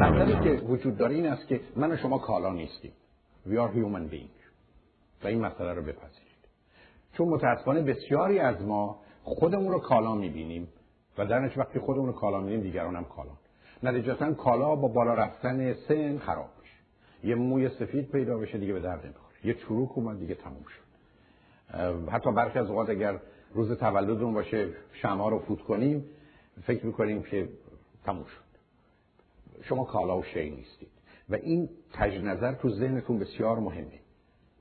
مطلبی که وجود داره این است که من و شما کالا نیستیم. We are human beings. و این مسئله رو بپذیرید. چون متاسفانه بسیاری از ما خودمون رو کالا می‌بینیم و در وقتی خودمون رو کالا می‌بینیم دیگران هم کالا. نتیجتا کالا با بالا رفتن سن خراب میشه. یه موی سفید پیدا بشه دیگه به درد نمی‌خوره. یه چروک اومد دیگه تموم شد. حتی برخی از اوقات اگر روز تولدمون باشه شمع رو فوت کنیم فکر می‌کنیم که تموم شد. شما کالا و شی نیستید. و این تجد نظر تو ذهنتون بسیار مهمه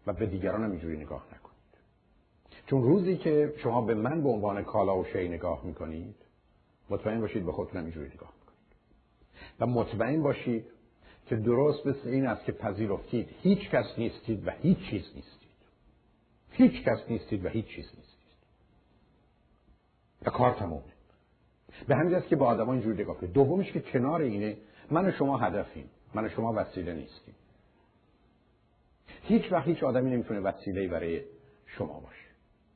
و به دیگران هم اینجوری نگاه نکنید. چون روزی که شما به من به عنوان کالا و شی نگاه می‌کنید مطمئن باشید به خودتون اینجوری نگاه می‌کنید. و مطمئن باشید که درست مثل این است که پذیرفتید. هیچ کس نیستید و هیچ چیز نیستید. هیچ کس نیستید و هیچ چیز نیستید. و کار تمومه. به همین است که با آدم اینجوری نگاه کنید. دومش که کنار اینه من و شما هدفیم. من و شما وسیله نیستیم. هیچ وقت هیچ آدمی نمی‌تونه وسیله برای شما باشه.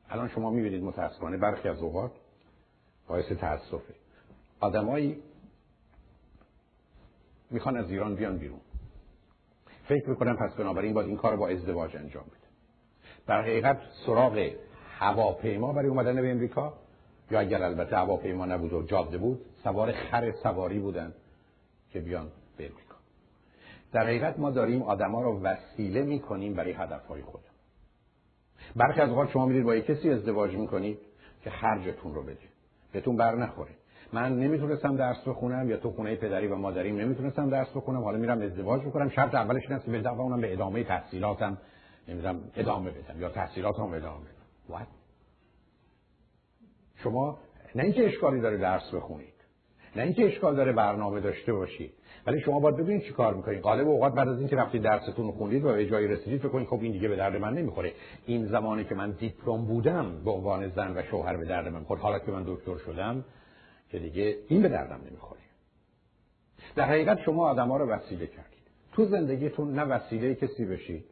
الان شما می‌بینید متاسفانه برخی از اوقات باعث تاسفه آدمایی می‌خوان از ایران بیان بیرون. فکر می‌کنم پس بنابراین باید این کار با ازدواج انجام بده. در حقیقت سراغ هواپیما برای اومدن به امریکا یا اگر البته هواپیما نبود و جاده بود سوار خر سواری بودن که بیان به امریکا در حقیقت ما داریم آدما رو وسیله می‌کنیم برای هدفهای خودم برخی از اوقات شما میرید با یک کسی ازدواج می‌کنید که خرجتون رو بده. بهتون بر نخوره. من نمی‌تونستم درس بخونم یا تو خونه پدری و مادریم نمی‌تونستم درس بخونم. حالا میرم ازدواج بکنم شرط اولش این است که به ادامه تحصیلاتم. نمی‌دونم ادامه بدم یا تحصیلاتم ادامه بدم. What؟ شما نه اینکه اشکالی داره درس بخونید نه اینکه اشکال داره برنامه داشته باشید ولی شما باید ببینید چی کار می‌کنید. غالب اوقات بعد از اینکه رفتید درستون خوندید و به جایی رسیدید فکر کنید خب این دیگه به درد من نمی‌خوره. این زمانی که من دیپلم بودم به عنوان زن و شوهر به درد من خود حالا که من دکتر شدم که دیگه این به دردم نمی‌خوره. در حقیقت شما آدما رو وسیله کردید. تو زندگیتون نه وسیله کسی بشید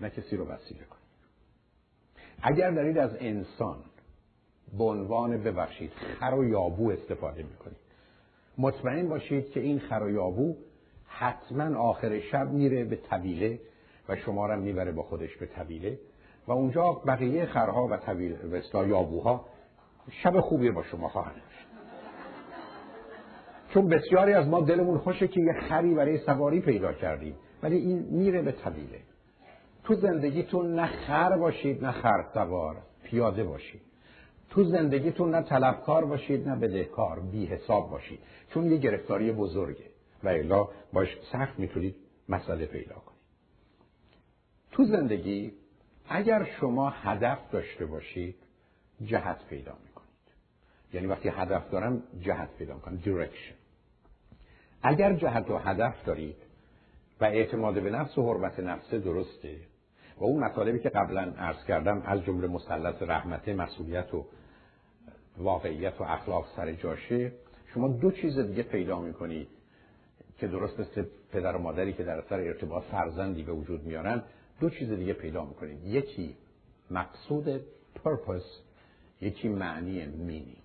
نه کسی رو وسیله کنید. اگر دارید از انسان به عنوان ببخشید خر و یابو استفاده می‌کنید مطمئن باشید که این خر و یابو حتما آخر شب میره به طویله و شما را می‌بره با خودش به طویله و اونجا بقیه خرها و طویل و یابوها شب خوبی با شما خواهند چون بسیاری از ما دلمون خوشه که یه خری برای سواری پیدا کردیم ولی این میره به طویله تو زندگیتون نه خر باشید نه خر سوار پیاده باشید. تو زندگیتون نه طلبکار باشید نه بدهکار بی حساب باشید. چون یه گرفتاری بزرگه. و الا باش سخت می‌تونید مسئله پیدا کنید. تو زندگی اگر شما هدف داشته باشید جهت پیدا می‌کنید. یعنی وقتی هدف دارم جهت پیدا می‌کنم. Direction. اگر جهت و هدف دارید و اعتماد به نفس و حرمت نفس درسته و اون مطالبی که قبلا عرض کردم از جمله مثلث رحمت مسئولیت و واقعیت و اخلاق سر جاشه شما دو چیز دیگه پیدا می‌کنید که درست مثل پدر و مادری که در اثر ارتباط فرزندی به وجود میارن دو چیز دیگه پیدا می‌کنید. یکی مقصود پرپس یکی معنی مینینگ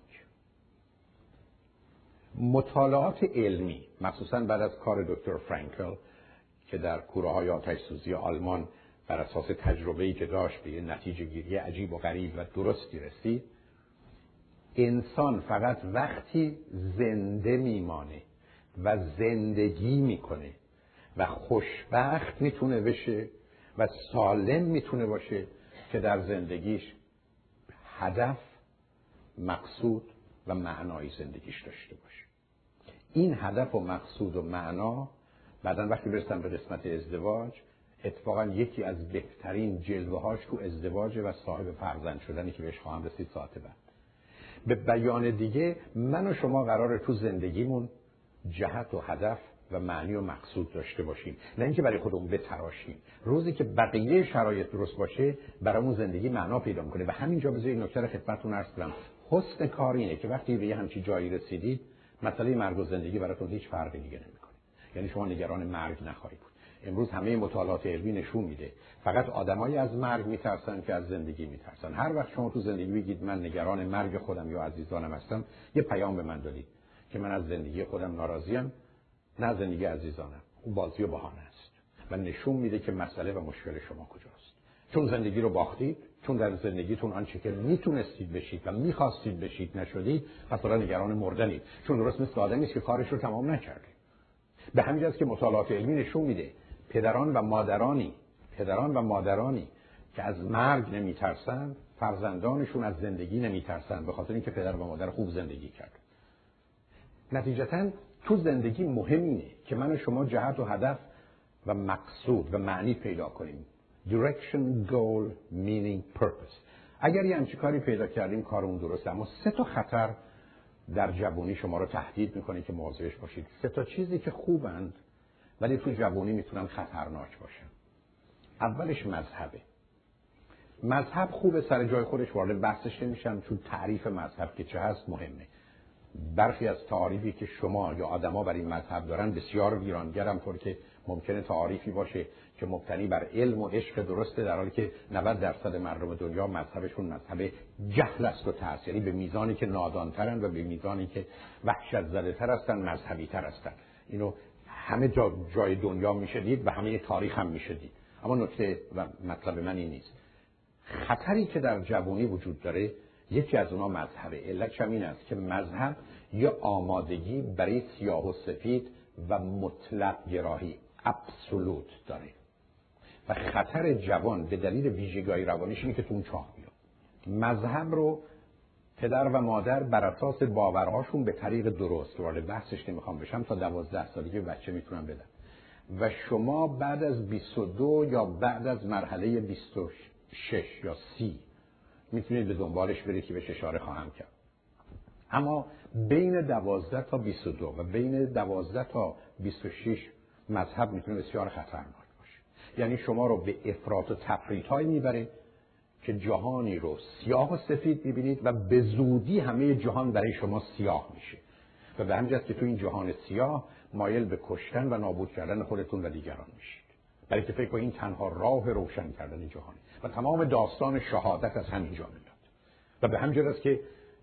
مطالعات علمی مخصوصا بعد از کار دکتر فرانکل که در کوره های آتش سوزی آلمان بر اساس تجربه‌ای که داشت به نتیجه گیری عجیب و غریب و درستی رسید انسان فقط وقتی زنده میمانه و زندگی می‌کنه و خوشبخت می‌تونه بشه و سالم می‌تونه باشه که در زندگیش هدف مقصود و معنای زندگیش داشته باشه. این هدف و مقصود و معنا بعدا وقتی برسم به قسمت ازدواج اتفاقا یکی از بهترین جلوه هاش تو ازدواج و صاحب فرزند شدنی که بهش خواهم رسید ساعت بعد. به بیان دیگه من و شما قرار تو زندگیمون جهت و هدف و معنی و مقصود داشته باشیم. نه اینکه برای خودمون بتراشیم. روزی که بقیه شرایط درست باشه برامون زندگی معنا پیدا می‌کنه. و همینجا بذارید نکته رو خدمتتون عرض کنم. حسن کار اینه که وقتی به یه همچی جایی رسیدید مسئله مرگ و زندگی براتون هیچ فرقی دیگه نمی‌کنه. یعنی شما نگران مرگ نخواهید امروز همه مطالعات علمی نشون میده. فقط آدمایی از مرگ میترسن که از زندگی میترسن. هر وقت شما تو زندگی بگید من نگران مرگ خودم یا عزیزانم هستم یه پیام به من دادید که من از زندگی خودم ناراضیم نه زندگی عزیزانم. اون بازی و بهانه است. و نشون میده که مسئله و مشکل شما کجاست. چون زندگی رو باختید چون در زندگیتون آنچه که می‌تونستید بشید و می‌خواستید بشید نشدید پس نگران مردنید. چون درست مثل آدمی است که کارش رو تمام نکرده. به همین که مطالعات علمی نشون میده پدران و مادرانی پدران و مادرانی که از مرگ نمیترسن فرزندانشون از زندگی نمیترسن به خاطر اینکه پدر و مادر خوب زندگی کرد. نتیجتا تو زندگی مهم که من و شما جهت و هدف و مقصود و معنی پیدا کنیم. Direction goal meaning purpose. اگر یه همچی کاری پیدا کردیم کار اون درسته. اما سه تا خطر در جوانی شما رو تهدید می‌کنه که مواظبش باشید. سه تا چیزی که خوبند ولی تو جوانی می‌تونن خطرناک باشن اولش مذهبه. مذهب خوبه سر جای خودش وارد بحثش نمیشم چون تعریف مذهب که چه هست مهمه. برخی از تعاریفی که شما یا آدما بر این مذهب دارن بسیار ویرانگرم طور که ممکنه تعاریفی باشه که مبتنی بر علم و عشق درسته در حالی که 90 درصد مردم دنیا مذهبشون مذهب جهل است و تأثیری یعنی به میزانی که نادانترن و به میزانی که وحشت زده تر هستن مذهبی تر هستن. اینو همه جا جای دنیا میشه دید و همه تاریخ هم میشه اما نکته و مطلب من این نیست. خطری که در جوانی وجود داره یکی از اونها مذهبه علت این است که مذهب یه آمادگی برای سیاه و سفید و مطلق گراهی ابسولوت داره. و خطر جوان به دلیل ویژگی روانیش اینه که تو اون چاه بیاد مذهب رو پدر و مادر بر اساس باورهاشون به طریق درست وارد بحثش نمی‌خوام بشم تا دوازده سالگی بچه می‌تونن بدن و شما بعد از 22 یا بعد از مرحله 26 یا 30 می‌تونید به دنبالش برید که بهش اشاره خواهم کرد. اما بین 12 تا 22 و بین 12 تا 26 مذهب می‌تونه بسیار خطرناک باشه. یعنی شما رو به افراط و تفریط های می‌بره که جهانی رو سیاه و سفید می‌بینید و به زودی همه جهان برای شما سیاه میشه. و به همجاست که تو این جهان سیاه مایل به کشتن و نابود کردن خودتون و دیگران میشید. برای که فکر این تنها راه روشن کردن جهانی و تمام داستان شهادت از همین جا میاد و به همجاست است که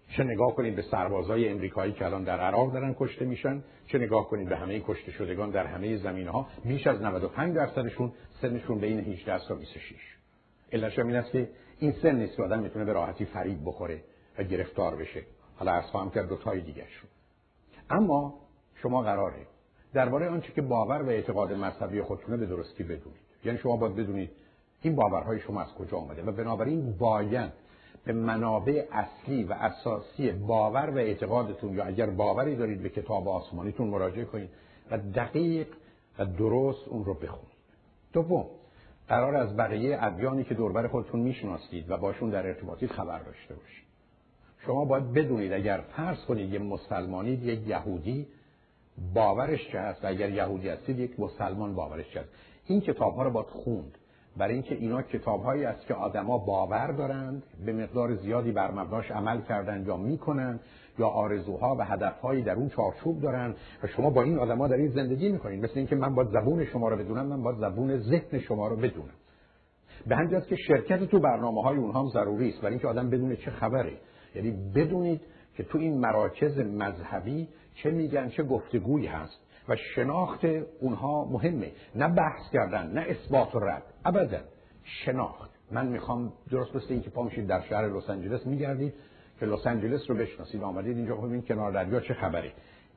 چه نگاه کنید به سربازای امریکایی که الان در عراق دارن کشته میشن چه نگاه کنید به همه کشته شدگان در همه زمینه ها بیش از 95 درصدشون سنشون بین 18 تا 26 علتش این است که این سن نیست که آدم می‌تونه به راحتی فریب بخوره و گرفتار بشه. حالا از خواهم کرد دو تای دیگه شون اما شما قراره درباره آنچه که باور و اعتقاد مذهبی خودتونه به درستی بدونید. یعنی شما باید بدونید این باورهای شما از کجا آمده و بنابراین باید به منابع اصلی و اساسی باور و اعتقادتون یا اگر باوری دارید به کتاب آسمانیتون مراجعه کنید و دقیق و درست اون رو بخونید. دوم قرار از بقیه ادیانی که دوربر خودتون می‌شناسید و باشون در ارتباطید خبر داشته باشید. شما باید بدونید اگر فرض کنید یه مسلمانید یک یهودی باورش چه هست؟ و اگر یهودی هستید یک مسلمان باورش چه هست؟ این کتاب ها رو باید خوند. برای اینکه اینا کتابهایی است که آدما باور دارند به مقدار زیادی بر مبناش عمل کردن یا می‌کنن یا آرزوها و هدفهایی در اون چارچوب دارن و شما با این آدما در این زندگی می‌کنید. مثل اینکه من باید زبون شما رو بدونم من باید زبون ذهن شما رو بدونم. به همین که شرکت تو برنامه های اونها هم ضروری است برای اینکه آدم بدونه چه خبره. یعنی بدونید که تو این مراکز مذهبی چه میگن چه گفتگویی هست و شناخت اونها مهمه. نه بحث کردن نه اثبات و رد. ابدا شناخت. من می‌خوام درست مثل اینکه پا میشید در شهر لس آنجلس میگردید. که لس آنجلس رو بشناسید آمدید اینجا ببینید کنار دریا چه خبره؟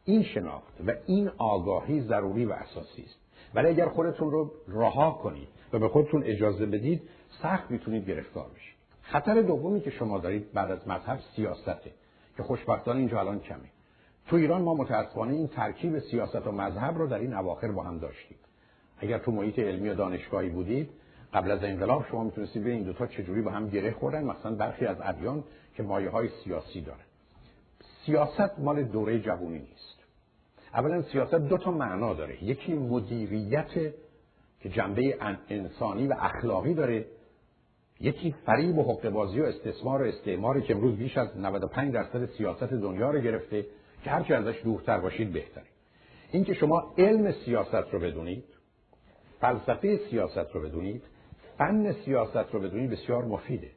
این شناخت و این آگاهی ضروری و اساسی است. ولی اگر خودتون رو رها کنید و به خودتون اجازه بدید سخت می‌تونید گرفتار بشید. خطر دومی که شما دارید بعد از مذهب سیاسته که خوشبختانه اینجا الان کمه. تو ایران ما متاسفانه این ترکیب سیاست و مذهب رو در این اواخر با هم داشتیم. اگر تو محیط علمی و دانشگاهی بودید قبل از انقلاب شما می‌تونستید ببینید این دو تا چجوری با هم گره خوردن. مثلا برخی از ادیان که مایه های سیاسی داره. سیاست مال دوره جوونی نیست. اولا سیاست دو تا معنا داره. یکی مدیریت که جنبه انسانی و اخلاقی داره. یکی فریب و حقوق و استثمار و استعماری که امروز بیش از 95 درصد سیاست دنیا رو گرفته. که هرچی ازش دورتر باشید بهتره. اینکه شما علم سیاست رو بدونید فلسفه سیاست رو بدونید فن سیاست رو بدونید بسیار مفیده.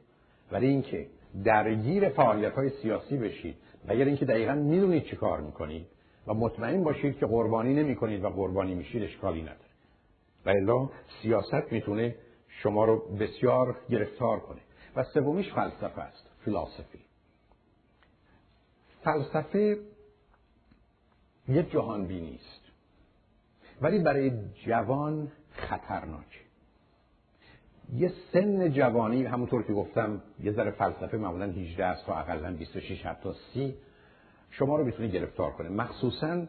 ولی اینکه درگیر فعالیت های سیاسی بشید. و اگر اینکه دقیقا می‌دونید چی کار می‌کنید و مطمئن باشید که قربانی نمی کنید و قربانی میشید اشکالی نداره. و الا سیاست می‌تونه شما رو بسیار گرفتار کنه. و سومیش فلسفه است فلسفی. فلسفه یک جهان بینی است. ولی برای جوان خطرناک یه سن جوانی همونطور که گفتم یه ذره فلسفه معمولا 18 است تا اقلا 26 حتی 30 شما رو می‌تونه گرفتار کنه. مخصوصا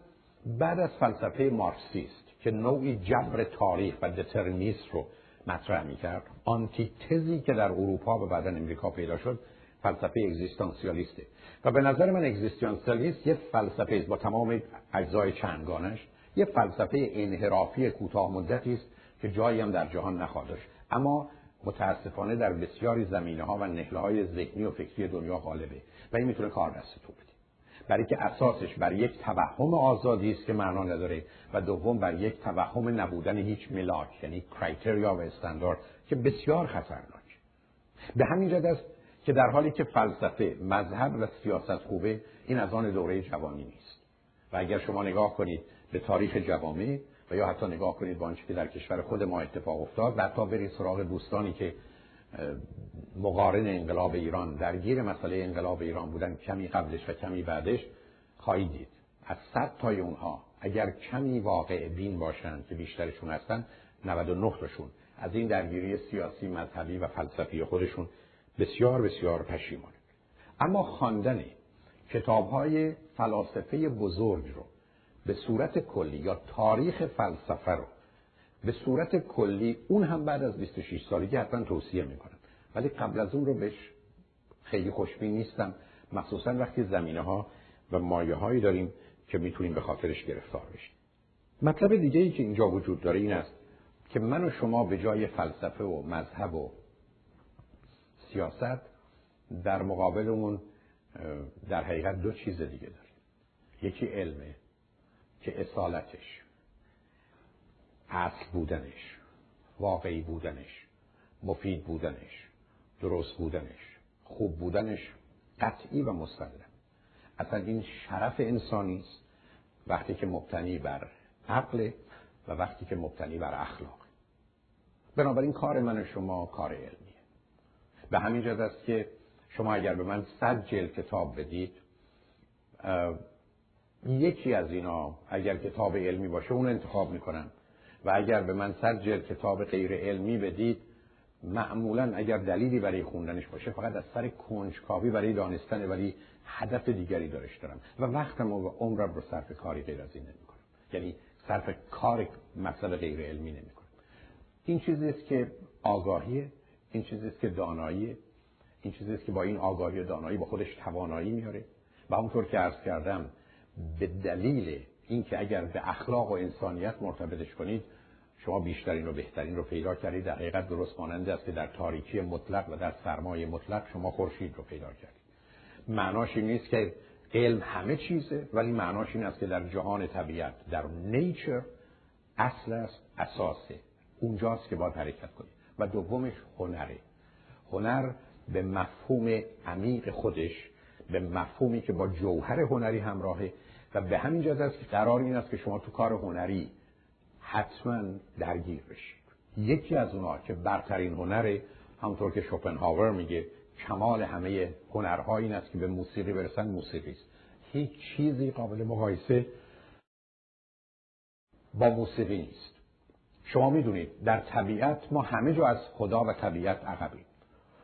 بعد از فلسفه مارکسیست که نوعی جبر تاریخ و دترمینیست رو مطرح می‌کرد تزی که در اروپا و بعدا امریکا پیدا شد فلسفه اگزیستانسیالیسته. و به نظر من اگزیستانسیالیست یه فلسفه است با تمام اجزای چندگانش یه فلسفه انحرافی کوتاه مدتی است که جایی هم در جهان نخواهد داشت. اما متاسفانه در بسیاری زمینه ها و نهله های ذهنی و فکری دنیا غالبه و این می‌تونه کار دست تو بده. برای که اساسش بر یک توهم آزادی است که معنا نداره و دوم بر یک توهم نبودن هیچ ملاک یعنی کرایتریا و استاندارد که بسیار خطرناک. به همین جد است که در حالی که فلسفه مذهب و سیاست خوبه این از آن دوره جوانی نیست. و اگر شما نگاه کنید به تاریخ جوامع و یا حتی نگاه کنید به آنچه که در کشور خود ما اتفاق افتاد و حتی برید سراغ دوستانی که مقارن انقلاب ایران درگیر مسئله انقلاب ایران بودن کمی قبلش و کمی بعدش خواهید دید. از صد تای اونها اگر کمی واقع بین باشند که بیشترشون هستن 99 تاشون. از این درگیری سیاسی مذهبی و فلسفی خودشون بسیار بسیار پشیمانه. اما خواندن کتاب های فلاسفه بزرگ رو به صورت کلی یا تاریخ فلسفه رو. به صورت کلی اون هم بعد از 26 سالگی حتما توصیه می‌کنم. ولی قبل از اون رو بهش خیلی خوشبین نیستم. مخصوصا وقتی زمینه ها و مایه هایی داریم که می‌تونیم به خاطرش گرفتار بشیم. مطلب دیگه ای که اینجا وجود داره این است که من و شما به جای فلسفه و مذهب و سیاست در مقابلمون در حقیقت دو چیز دیگه داریم. یکی علمه که اصالتش اصل بودنش واقعی بودنش مفید بودنش درست بودنش خوب بودنش قطعی و مسلم اصلا این شرف انسانی است. وقتی که مبتنی بر عقل و وقتی که مبتنی بر اخلاق. بنابراین کار من و شما کار علمیه. به همین جد است که شما اگر به من صد جلد کتاب بدید یکی از اینا اگر کتاب علمی باشه اون انتخاب می‌کنم و اگر به من صد جلد کتاب غیر علمی بدید معمولا اگر دلیلی برای خوندنش باشه فقط از سر کنجکاوی برای دانستن ولی هدف دیگری دارش دارم. و وقتم و عمرم رو صرف کاری غیر از این نمی کنم یعنی صرف کار مطلب غیر علمی نمی کنم این چیزی است که آگاهیه این چیزی است که داناییه این چیزی است که با این آگاهی و دانایی با خودش توانایی میاره و همونطور که عرض کردم به دلیل اینکه اگر به اخلاق و انسانیت مرتبطش کنید شما بیشترین و بهترین رو پیدا کردید. در حقیقت درست ماننده است که در تاریکی مطلق و در سرمایه مطلق شما خورشید رو پیدا کردید. معناش این نیست که علم همه چیزه ولی معناش این است که در جهان طبیعت در نیچر اصل است اساسه اونجاست که باید حرکت کنید. و دومش هنره. هنر به مفهوم عمیق خودش به مفهومی که با جوهر هنری همراهه و به همین جهت است که قرار این است که شما تو کار هنری حتما درگیر بشید. یکی از اونها که برترین هنره همونطور که شوپنهاور میگه کمال همه هنرها این است که به موسیقی برسن موسیقی است. هیچ چیزی قابل مقایسه با موسیقی نیست. شما می‌دونید در طبیعت ما همه جا از خدا و طبیعت عقبیم.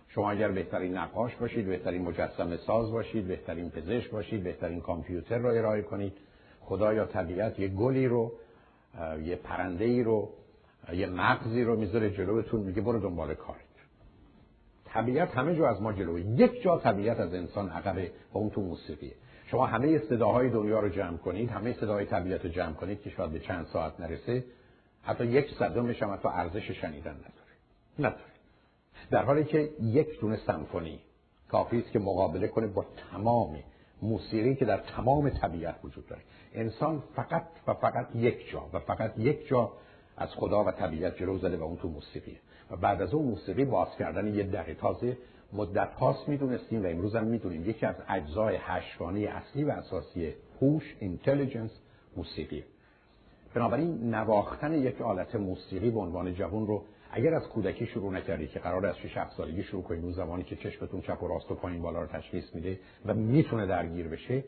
شما اگر بهترین نقاش باشید بهترین مجسم ساز باشید بهترین پزشک باشید بهترین کامپیوتر را ارائه کنید. خدا یا طبیعت یه گلی رو یه پرنده ای رو یه مغزی رو می‌ذاره جلوتون میگه برو دنبال کارت. طبیعت همه جا از ما جلوه یک جا طبیعت از انسان عقبه و اون تو موسیقیه. شما همه صداهای دنیا رو جمع کنید همه صداهای طبیعت رو جمع کنید که شاید به چند ساعت نرسه حتی یک صدمش هم حتی ارزش شنیدن نداره. نداره. در حالی که یک دونه سمفونی کافی است که مقابله کنه با تمام موسیقی که در تمام طبیعت وجود داره. انسان فقط و فقط یک جا و فقط یک جا از خدا و طبیعت جلو زده و اون تو موسیقیه. و بعد از اون موسیقی باز کردن یه دقیقه تازه مدت هاست می‌دونستیم و امروز هم می‌دونیم. یکی از اجزای هشتگانه اصلی و اساسی هوش اینتلیجنس موسیقی. بنابراین نواختن یک آلت موسیقی به عنوان جوان رو اگر از کودکی شروع نکردی که قرار از 6 7 سالگی شروع کنید اون زمانی که چشمتون چپ و راست و پایین بالا رو تشخیص میده و می‌تونه درگیر بشه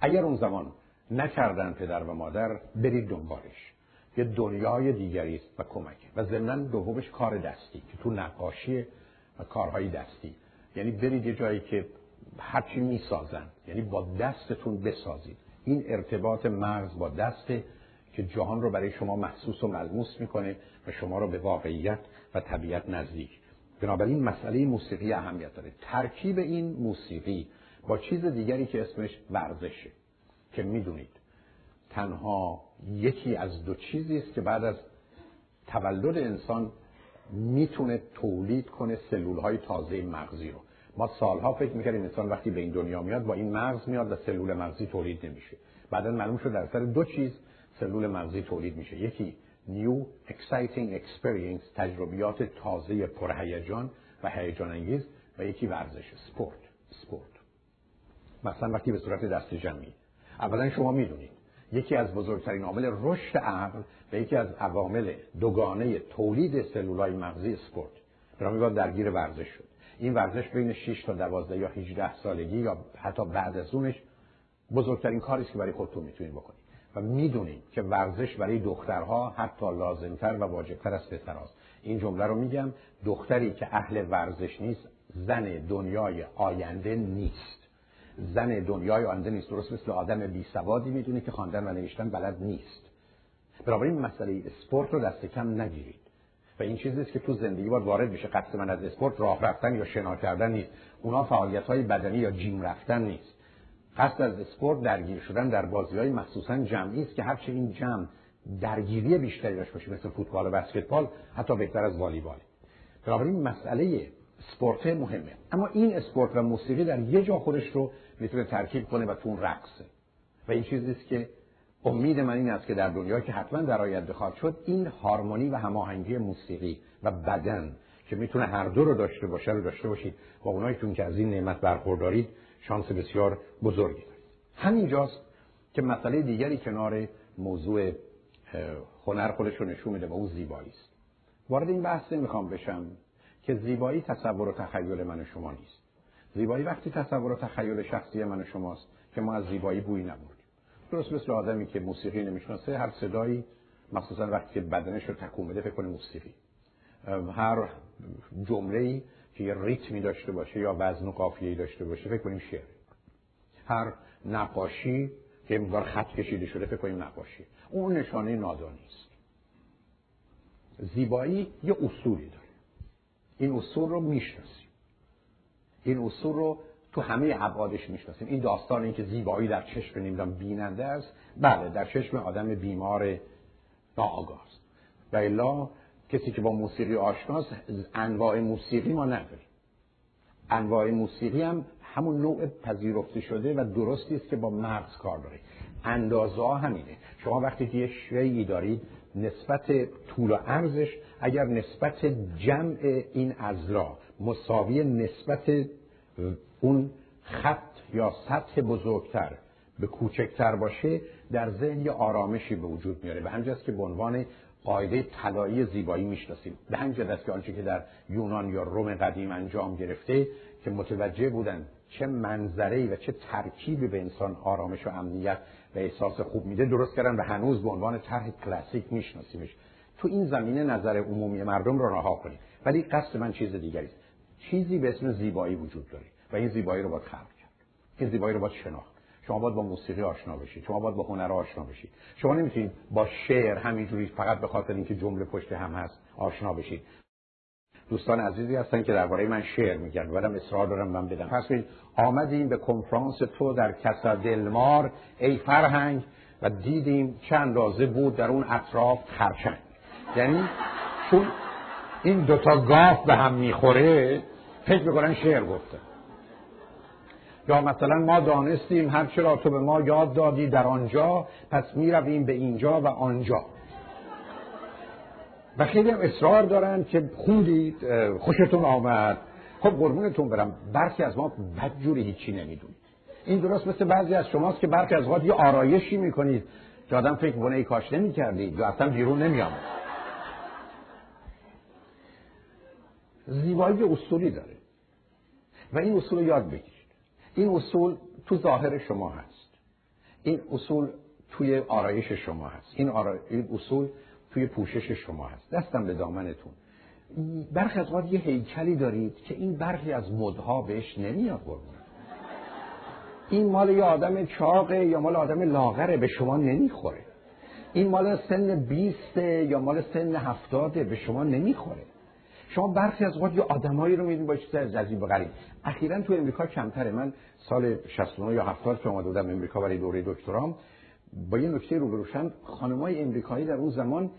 اگر اون زمان نکردن پدر و مادر برید دنبالش. یه دنیای دیگری است و کمکه. و ضمن دومش کار دستی که تو نقاشی و کارهای دستی. یعنی برید یه جایی که هرچی می‌سازن یعنی با دستتون بسازید. این ارتباط مغز با دسته که جهان رو برای شما محسوس و ملموس می‌کنه و شما رو به واقعیت و طبیعت نزدیک. بنابراین مسئله موسیقی اهمیت داره. ترکیب این موسیقی با چیز دیگری که اسمش ورزشه. که می‌دونید تنها یکی از دو چیزی است که بعد از تولد انسان می‌تونه تولید کنه سلول های تازه مغزی رو. ما سالها فکر می‌کردیم انسان وقتی به این دنیا میاد با این مغز میاد و سلول مغزی تولید نمیشه. بعدا معلوم شد در سر دو چیز سلول مغزی تولید میشه. یکی new exciting experience تجربیات تازه پرهیجان و هیجان انگیز و یکی ورزش سپورت سپورت. مثلا وقتی به صورت دست جمعی. اولا شما می‌دونید یکی از بزرگترین عامل رشد عقل و یکی از عوامل دوگانه تولید سلولای مغزی سپورت. برای باید درگیر ورزش شد. این ورزش بین 6 تا 12 یا 18 سالگی یا حتی بعد از اونش بزرگترین کاری که برای خودتون می‌تونید بکنید. و می‌دونید که ورزش برای دخترها حتی لازمتر و واجبتر از پسرهاست. این جمله رو میگم دختری که اهل ورزش نیست زن دنیای آینده نیست. زن دنیای آینده نیست. درست مثل آدم بی سوادی می‌دونه که خواندن و نوشتن بلد نیست. این مسئله اسپورت رو دست کم نگیرید. و این چیزی که تو زندگی باید وارد بشه. قصد من از اسپورت راه رفتن یا شنا کردن نیست. اونا فعالیت های بدنی یا جیم رفتن نیست. قصد از اسپورت درگیر شدن در بازی های مخصوصا جمعی است که هرچه این جمع درگیری بیشتری داشته باشه مثل فوتبال و بسکتبال حتی بهتر از والیبال. بنابراین مسئله اسپورت مهمه. اما این اسپورت و موسیقی در یه جا خودش رو می‌تونه ترکیب کنه و تو اون رقصه. و این چیزی است که امید من این است که در دنیا که حتما در آینده خواهد شد این هارمونی و هماهنگی موسیقی و بدن که می‌تونه هر دو رو داشته باشه رو داشته باشید با اونایتون که از این نعمت برخوردارید شانس بسیار بزرگی دارید همینجاست که مسئله دیگری کنار موضوع هنر خودش رو نشون میده و اون زیبایی است. وارد این بحث می‌خوام بشم که زیبایی تصور و تخیل من و شما نیست. زیبایی وقتی تصور و تخیل شخصی من و شماست که ما از زیبایی بویی نبردیم. درست مثل آدمی که موسیقی نمی‌شناسه هر صدایی مخصوصا وقتی که بدنش رو تکون بده فکر کنه موسیقی. هر جمله که یه ریتمی داشته باشه یا وزن و قافیه‌ای داشته باشه فکر کنیم شعر. هر نقاشی که مقدار خط کشیده شده فکر کنیم نقاشی. اون نشانه نادانی است. زیبایی یه اصولی داره. این اصول رو می‌شناسیم. این اصول رو تو همه ابعادش می‌شناسیم. این داستان این که زیبایی در چشم نمی‌دونم بیننده است. بله در چشم آدم بیمار ناآگاه است. و الا کسی که با موسیقی آشناست انواع موسیقی ما نداریم. انواع موسیقی هم همون نوع پذیرفته شده و درستی است که با مغز کار داره اندازه ها همینه. شما وقتی که یه شیعی دارید نسبت طول و عرضش اگر نسبت جمع این ازلا مساوی نسبت اون خط یا سطح بزرگتر به کوچکتر باشه در ذهن یه آرامشی به وجود میاره. به همجاست که به عنوان قاعده طلایی زیبایی می‌شناسیم. به همین است که آنچه که در یونان یا روم قدیم انجام گرفته که متوجه بودن چه منظری و چه ترکیبی به انسان آرامش و امنیت و احساس خوب میده درست کردن و هنوز به عنوان طرح کلاسیک میشناسیمش. تو این زمینه نظر عمومی مردم رو رها کنید ولی قصد من چیز دیگری چیزی به اسم زیبایی وجود داره و این زیبایی رو باید خلق کرد. این زیبایی رو باید شناخت. شما باید با موسیقی آشنا بشید شما باید با هنر آشنا بشید شما نمی‌تونید با شعر همینجوری فقط به خاطر اینکه جمله پشت هم هست آشنا بشید. دوستان عزیزی هستن که درباره من شعر میگن. ولم اصرار دارم من بدم. پس آمدیم به کنفرانس تو در کسا دلمار ای فرهنگ و دیدیم چند اندازه بود در اون اطراف خرچنگ. یعنی چون این دوتا گاف به هم می‌خوره فکر می‌کنن شعر گفته. یا مثلا ما دانستیم هر چرا تو به ما یاد دادی در آنجا پس می‌رویم به اینجا و آنجا. و خیلی هم اصرار دارن که خوندید خوشتون آمد. خب قربونتون برم برخی از ما بدجوری هیچی نمی‌دونید این درست مثل بعضی از شماست که برخی از وقت یه آرایشی می‌کنید که آدم فکر کنه ای کاش نمی‌کردید یا اصلا بیرون نمیامد زیبایی اصولی داره. و این اصول رو یاد بگیرید. این اصول تو ظاهر شما هست. این اصول توی آرایش شما هست. این, این اصول توی پوشش شما هست. دستم به دامنتون. برخی از یه هیکلی دارید که این برخی از مدها بهش نمیاد قربون این مال یه آدم چاقه یا مال آدم لاغره به شما نمی‌خوره. این مال سن بیسته یا مال سن هفتاده به شما نمی‌خوره. شما برخی از وقت یه آدمایی رو میدین با چیز جذیب و غریب. اخیرا تو امریکا کمتره. من سال 69 یا 70 که اومده بودم امریکا برای دوره دکترام با یه نکته رو بروشن خانمای امریکایی در اون زمان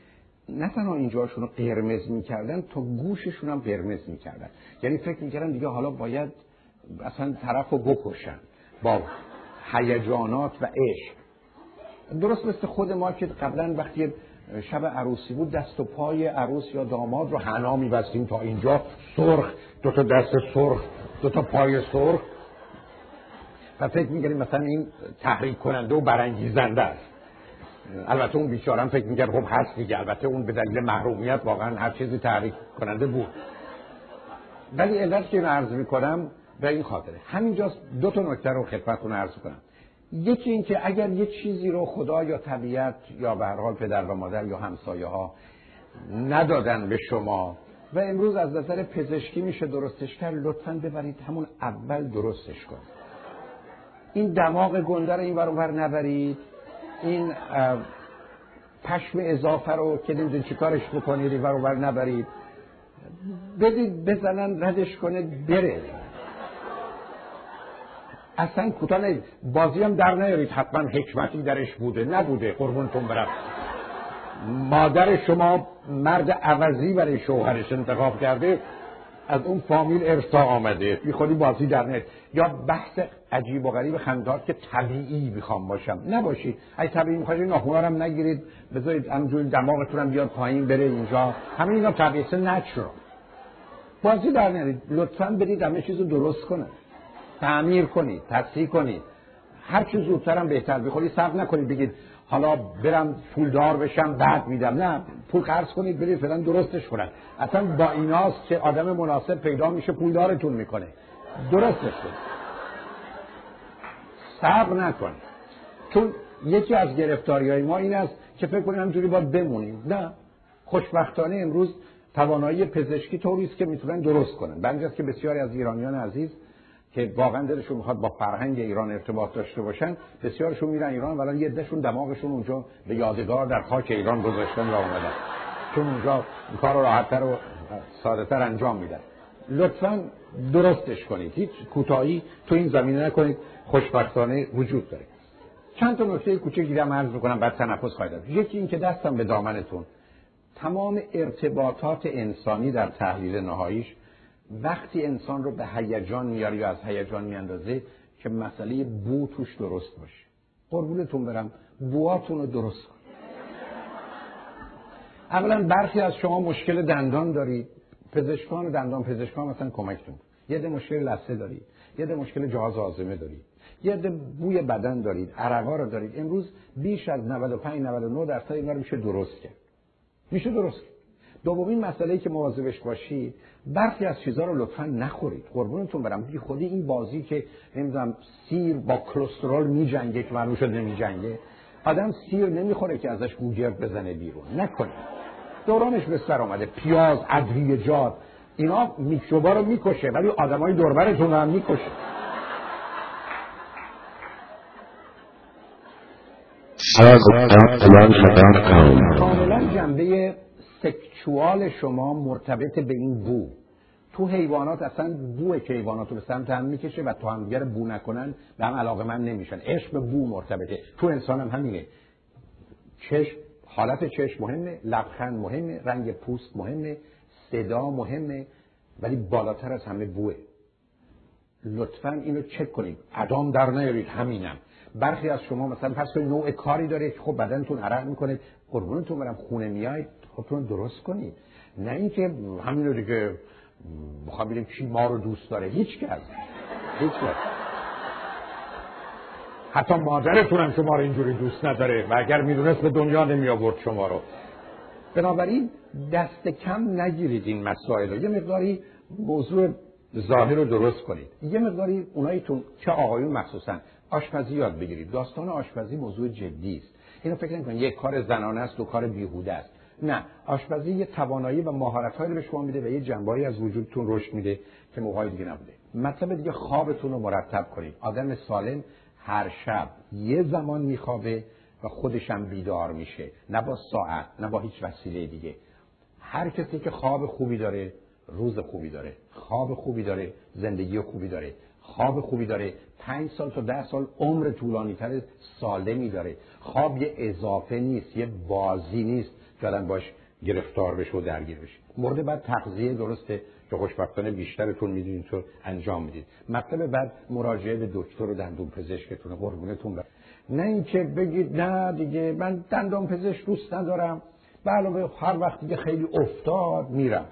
نه تنها اینجاشون رو قرمز می‌کردن تا گوششون هم قرمز می‌کردن. یعنی فکر می‌کردن دیگه حالا باید اصلا طرف رو بکشن با هیجانات و عشق. درست مثل خود ما که قبلا وقتی شب عروسی بود دست و پای عروس یا داماد رو حنا میبستیم تا اینجا. سرخ دو تا دست سرخ دو تا پای سرخ. و فکر میگریم مثلا این تحریک کننده و برانگیزنده است. البته اون بیچارم فکر می‌کرد خب هست دیگه البته اون به دلیل محرومیت واقعا هر چیزی تحریک کننده بود. ولی علت که اینو عرض می‌کنم به این خاطره. همینجاست دو تا نکته رو خدمتتون عرض کنم. یکی این که اگر یه چیزی رو خدا یا طبیعت یا به هر حال پدر و مادر یا همسایه ها ندادن به شما و امروز از نظر پزشکی میشه درستش کرد لطفا ببرید همون اول درستش کنید این دماغ گنده رو این ور نبرید. این پشم اضافه رو که نمیدون چیکارش بکنید این ور نبرید. بدید بزنن ردش کنه بره. اصلا کوتاه بازی هم در نیارید. حتما حکمتی درش بوده. نبوده. قربونتون برم. مادر شما مرد عوضی برای شوهرش انتخاب کرده. از اون فامیل ارسا آمده. بی خودی بازی در نیارید. یا بحث عجیب و غریب خندات که طبیعی می‌خوام باشم. نباشید. اگه طبیعی می‌خواید این هم نگیرید. بذارید همجوری دماغتون هم بیاد پایین بره اینجا. همین اینا طبیعی نچرال بازی در نیارید. لطفا برید همه چیزو درست کنه. تعمیر کنید تصحیح کنید هر چیز زودترم بهتر. بخوری صبر نکنید بگید حالا برم پولدار بشم بعد میدم. نه پول قرض کنید برید فعلا درستش کنن. اصلا با ایناست که آدم مناسب پیدا میشه پولدارتون می‌کنه. درستش کنید. صبر نکنید چون یکی از گرفتاری های ما این است که فکر کنیم همجوری باید بمونیم. نه. خوشبختانه امروز توانایی پزشکی طوری است که می‌تونن درست کنن. بنجاست که بسیاری از ایرانیان عزیز که واقعا دلشون می‌خواد با فرهنگ ایران ارتباط داشته باشن بسیارشون میرن ایران ولی یه دشون دماغشون اونجا به یادگار در خاک ایران گذاشتن و اومدن. چون اونجا کار راحتتر و سادهتر انجام میدن. لطفا درستش کنید. هیچ کوتاهی تو این زمینه نکنید. خوشبختانه وجود داره. چند تا نکته کوچک دیگه عرض می‌کنم بعد تنفس خواهید یکی این که دستم به دامنتون. تمام ارتباطات انسانی در تحلیل نهاییش وقتی انسان رو به هیجان میاره یا از هیجان میاندازه که مسئله بو توش درست باشه. قربونتون برم بواتون رو درست کن. اولا برخی از شما مشکل دندان دارید پزشکان دندان پزشکان مثلا کمکتون یه ده مشکل لثه دارید یه ده مشکل جهاز آزمه دارید یه ده بوی بدن دارید عرقا رو دارید امروز بیش از 95 99 درصد اینا رو میشه درست کرد. میشه درست کرد. دومین مسئله که مواظبش باشید برخی از چیزها رو لطفا نخورید. قربونتون برم. بی خودی این بازی که نمی‌دونم سیر با کلسترول میجنگه که معلوم شد نمیجنگه آدم سیر نمی‌خوره که ازش گوگرد بزنه بیرون. نکنید. دورانش به سر آمده پیاز ادویجات اینا میکروبا رو می‌کشه ولی آدمای دوربرتون هم می‌کشه. جنبه سکچوال شما مرتبط به این بو. تو حیوانات اصلا بو حیوانات رو به سمت هم می‌کشه و تو همدیگر بو نکنن به هم علاقه من نمیشن. عشق به بو مرتبطه. تو انسان هم همینه. چشم حالت چشم مهمه لبخند مهمه رنگ پوست مهمه صدا مهمه ولی بالاتر از همه بوه. لطفا اینو چک کنید. ادام در نیارید. همینم. برخی از شما مثلا پس نوع کاری داره که خب بدنتون عرق می‌کنه قربونتون برم خونه میاید خودتون درست کنید نه اینکه همین رو دیگه بخوام ببینیم کی ما رو دوست داره. هیچ کس. هیچ کس. حتی مادرتون هم شما رو اینجوری دوست نداره و اگر می‌دونست به دنیا نمی آورد شما رو. بنابراین دست کم نگیرید این مسائل رو. یه مقداری موضوع ظاهر رو درست کنید. یه مقداری اوناییتون که آقایون مخصوصا آشپزی یاد بگیرید. داستان آشپزی موضوع جدی است. اینو فکر نکنید یک کار زنانه است و کار بیهوده است. نه آشپزی یه توانایی و مهارت‌هایی به شما میده و یه جنبایی از وجودتون رشد میده که موقعی دیگه نبوده. مطلب دیگه خوابتون رو مرتب کنید. آدم سالم هر شب یه زمان میخوابه و خودشم بیدار میشه. نه با ساعت نه با هیچ وسیله دیگه. هر کسی که خواب خوبی داره روز خوبی داره. خواب خوبی داره زندگی خوبی داره. خواب خوبی داره پنج سال تا ده سال عمر طولانی تر سالمی داره. خواب یه اضافه نیست یه بازی نیست. که باش گرفتار بشه و درگیر بشه. مورد بعد تغذیه درسته. که خوشبختانه بیشترتون می‌دونید تو انجام می‌دید. مطلب بعد مراجعه به دکتر و دندون پزشکتون قربونتون بر نه اینکه بگید نه دیگه من دندون پزشک دوست ندارم. به هر وقت دیگه خیلی افتاد میرم.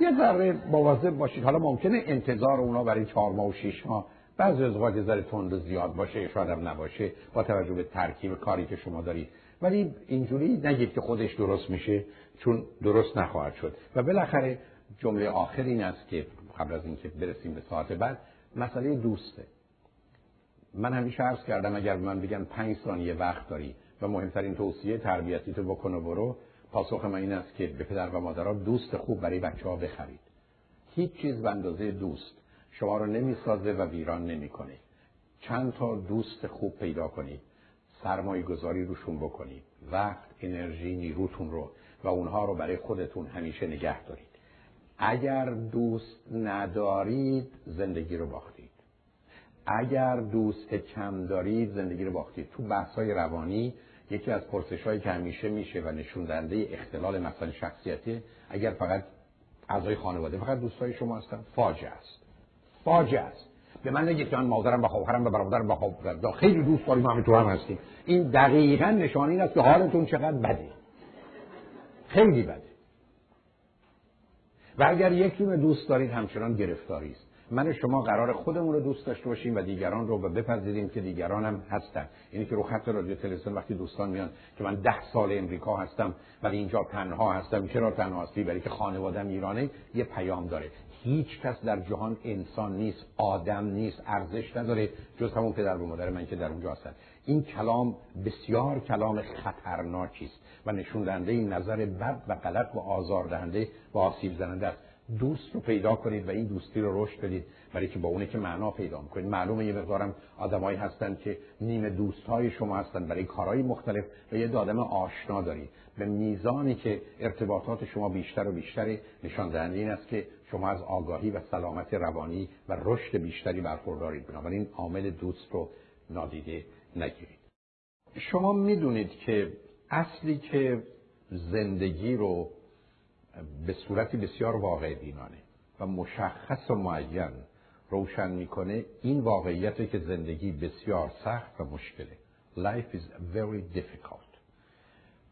یه ذره مواظب باشید. حالا ممکنه انتظار اونا برای چهار ماه و شش ماه. بعضی از اوقات ذره تند زیاد باشه شاید هم نباشه با توجه به ترکیب کاری که شما دارید. ولی اینجوری نگید که خودش درست میشه چون درست نخواهد شد. و بالاخره جمله آخر این است که قبل از اینکه برسیم به ساعت بعد مسئله دوسته. من همیشه عرض کردم اگر من بگن پنج ثانیه وقت داری و مهمترین توصیه تربیتی تو بکن و برو پاسخ من این است که به پدر و مادرها دوست خوب برای بچه ها بخرید. هیچ چیز به اندازه دوست شما رو نمی‌سازه و ویران نمی‌کنه. چند تا دوست خوب پیدا کنید. سرمایه گذاری روشون بکنید. وقت انرژی نیروتون رو و اونها رو برای خودتون همیشه نگه دارید. اگر دوست ندارید زندگی رو باختید. اگر دوست کم دارید زندگی رو باختید. تو بحث های روانی یکی از پرسش هایی که همیشه میشه و نشون دهنده اختلال مثلا شخصیتی اگر فقط اعضای خانواده فقط دوستای شما هستن فاجعه است. فاجعه است. به من نگید که من مادرم و خواهرم و برادرم و خواهرم خیلی دوست داریم همه تو هم هستیم. این دقیقا نشان این است که حالتون چقدر بده. خیلی بده. و اگر یکی رو دوست دارید همچنان گرفتاری است. من شما قرار خودمون رو دوست داشته باشیم و دیگران رو بپذیریم که دیگران هم هستن. اینی که رو خط رادیو تلویزیون وقتی دوستان میان که من ده سال امریکا هستم ولی اینجا تنها هستم چرا تنها برای که خانوادم ایرانه یه پیام داره. هیچ کس در جهان انسان نیست آدم نیست ارزش نداره جز همون پدر و مادر من که در اونجا هستن. این کلام بسیار کلام خطرناکی است و نشون دهنده این نظر بد و غلط و آزاردهنده و آسیب زننده است. دوست رو پیدا کنید و این دوستی رو رشد بدید برای که با اونه که معنا پیدا کنید معلومه یه مقدارم آدمایی هستن که نیمه دوست های شما هستن برای کارهای مختلف و یه آدم آشنا دارید. به میزانی که ارتباطات شما بیشتر و بیشتری نشان دهنده این است که شما از آگاهی و سلامت روانی و رشد بیشتری برخوردارید. بنابراین عامل دوست رو نادیده نگیرید. شما می‌دونید که اصلی که زندگی رو به صورتی بسیار واقع بینانه و مشخص و معین روشن می‌کنه این واقعیت که زندگی بسیار سخت و مشکله. Life is very difficult.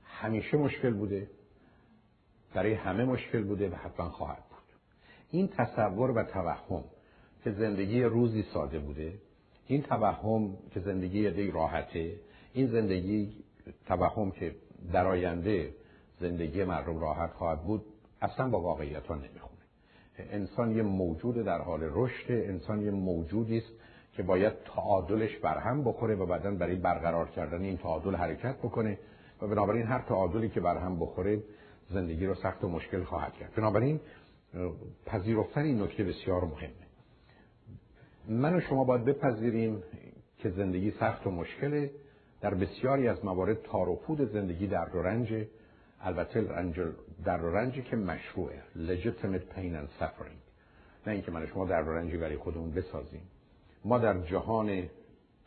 همیشه مشکل بوده. برای همه مشکل بوده و حتما خواهد این تصور و توهم که زندگی روزی ساده بوده این توهم که زندگی یه راحته این زندگی توهم که در آینده زندگی مردم راحت خواهد بود اصلا با واقعیت ها نمی‌خونه. انسان یه موجود در حال رشد انسان یه موجودی است که باید تعادلش برهم بخوره و بعدا برای برقرار کردن این تعادل حرکت بکنه و بنابراین هر تعادلی که برهم بخوره زندگی رو سخت و مشکل خواهد کرد. بنابراین پذیرفتن این نکته بسیار مهمه. من و شما باید بپذیریم که زندگی سخت و مشکله. در بسیاری از موارد تار و پود زندگی در و رنج البته رنج در و رنجی که مشروعه. Legitimate pain and suffering. نه اینکه من شما در و رنجی برای خودمون بسازیم. ما در جهان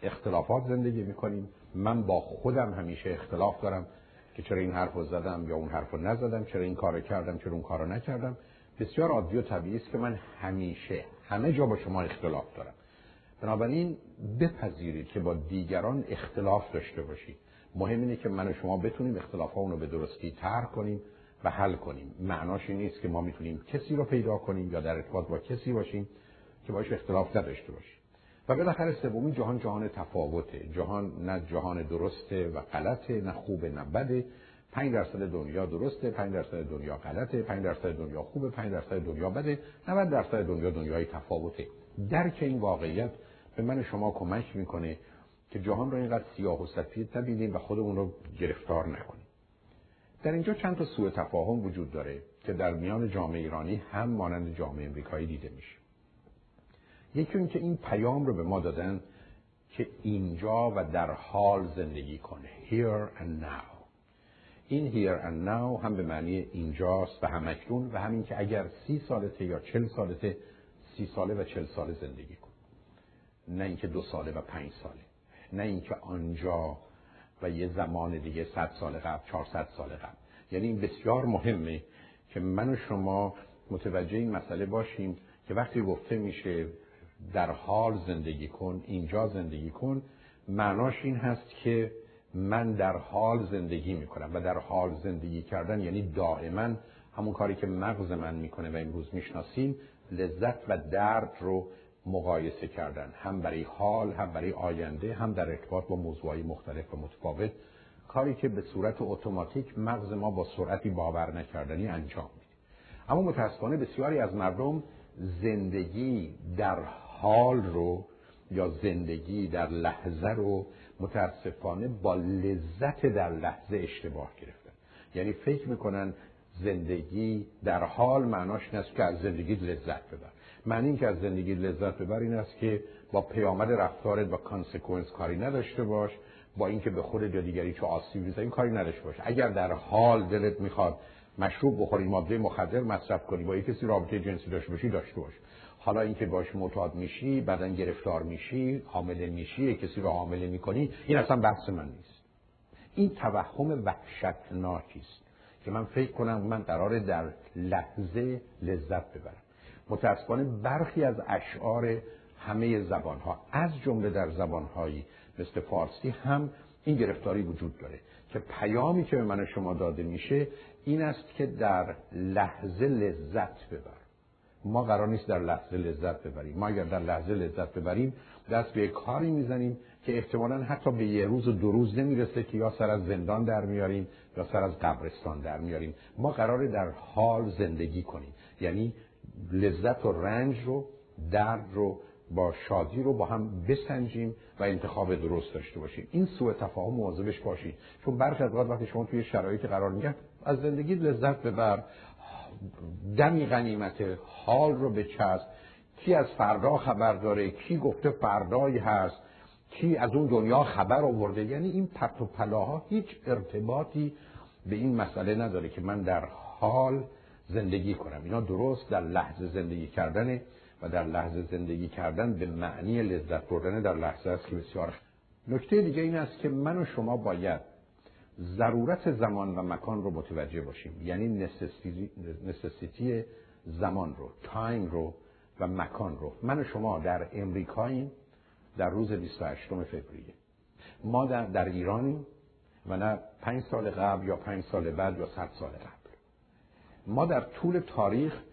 اختلافات زندگی می‌کنیم. من با خودم همیشه اختلاف دارم که چرا این حرف رو زدم یا اون حرف رو نزدم چرا این کار کردم چرا اون کار رو نکردم. بسیار عادی و طبیعی است که من همیشه همه جا با شما اختلاف دارم. بنابراین بپذیرید که با دیگران اختلاف داشته باشید. مهم اینه که من و شما بتونیم اختلاف رو به درستی طرح کنیم و حل کنیم. معناش این نیست که ما می‌تونیم کسی رو پیدا کنیم یا در ارتباط با کسی باشیم که باش اختلاف نداشته باشیم. و بالاخره سومی جهان جهان تفاوته. جهان نه جهان درسته و غلطه نه خوبه نه بده. 5 درصد دنیا درسته 5 درصد دنیا غلطه 5 درصد دنیا خوبه 5 درصد دنیا بده. 90 درصد دنیا دنیای تفاوته. درک این واقعیت به من شما کمک می‌کنه که جهان رو اینقدر سیاه و سفید نبینیم و خودمون رو گرفتار نکنیم. در اینجا چند تا سوء تفاهم وجود داره که در میان جامعه ایرانی هم مانند جامعه امریکایی دیده میشه. یکی این که این پیام رو به ما دادن که اینجا و در حال زندگی کنه here and now. این here and now هم به معنی اینجاست و هم اکنون و همین که اگر سی سالته یا چل سالته سی ساله و چل ساله زندگی کن. نه اینکه دو ساله و پنج ساله نه اینکه آنجا و یه زمان دیگه صد سال قبل چهارصد سال قبل. یعنی این بسیار مهمه که من و شما متوجه این مسئله باشیم که وقتی گفته میشه در حال زندگی کن اینجا زندگی کن معناش این هست که من در حال زندگی می‌کنم و در حال زندگی کردن یعنی دائما همون کاری که مغز من می‌کنه و امروز می‌شناسیم لذت و درد رو مقایسه کردن. هم برای حال هم برای آینده هم در ارتباط با موضوعی مختلف و متفاوت. کاری که به صورت اتوماتیک مغز ما با سرعتی باور نکردنی انجام میده. اما متاسفانه بسیاری از مردم زندگی در حال رو یا زندگی در لحظه رو متاسفانه با لذت در لحظه اشتباه گرفتن یعنی فکر می‌کنن زندگی در حال معناش این که از زندگی لذت ببر. معنی این که از زندگی لذت ببر این است که با پیامد رفتارت با کانسکونس کاری نداشته باش با اینکه به خود یا دیگری چه آسیبی این کاری نداشته باش. اگر در حال دلت می‌خواد مشروب بخوری ماده مخدر مصرف کنی با یک کسی رابطه جنسی داشته باشی داشته باش. حالا اینکه باش معتاد میشی بعدا گرفتار میشی حامله میشی کسی رو حامله می‌کنی این اصلا بحث من نیست. این توهم وحشتناکی است که من فکر کنم من قراره در لحظه لذت ببرم. متاسفانه برخی از اشعار همه زبانها از جمله در زبانهایی مثل فارسی هم این گرفتاری وجود داره که پیامی که به من شما داده میشه این است که در لحظه لذت ببر ما قرار نیست در لحظه لذت ببریم. ما اگر در لحظه لذت ببریم دست به کاری می‌زنیم که احتمالا حتی به یه روز و دو روز نمی‌رسه که یا سر از زندان در میاریم یا سر از قبرستان در میاریم. ما قراره در حال زندگی کنیم. یعنی لذت و رنج رو درد رو با شادی رو با هم بسنجیم و انتخاب درست داشته باشیم. این سوء تفاهم مواظبش باشید. چون برخی از وقتی شما توی شرایطی قرار می‌گیرید از زندگی لذت ببر. دمی غنیمت حال رو به چسب کی از فردا خبر داره؟ کی گفته فردایی هست؟ کی از اون دنیا خبر آورده؟ یعنی این پرت و پلاها هیچ ارتباطی به این مسئله نداره که من در حال زندگی کنم. اینا درست در لحظه زندگی کردن و در لحظه زندگی کردن به معنی لذت بردن در لحظه است که بسیار نکته دیگه این است که من و شما باید ضرورت زمان و مکان رو متوجه باشیم. یعنی necessity زمان رو time رو و مکان رو. من و شما در امریکاییم در روز 28 فوریه. ما در, در ایرانیم و نه پنج سال قبل یا پنج سال بعد یا صد سال قبل. ما در طول تاریخ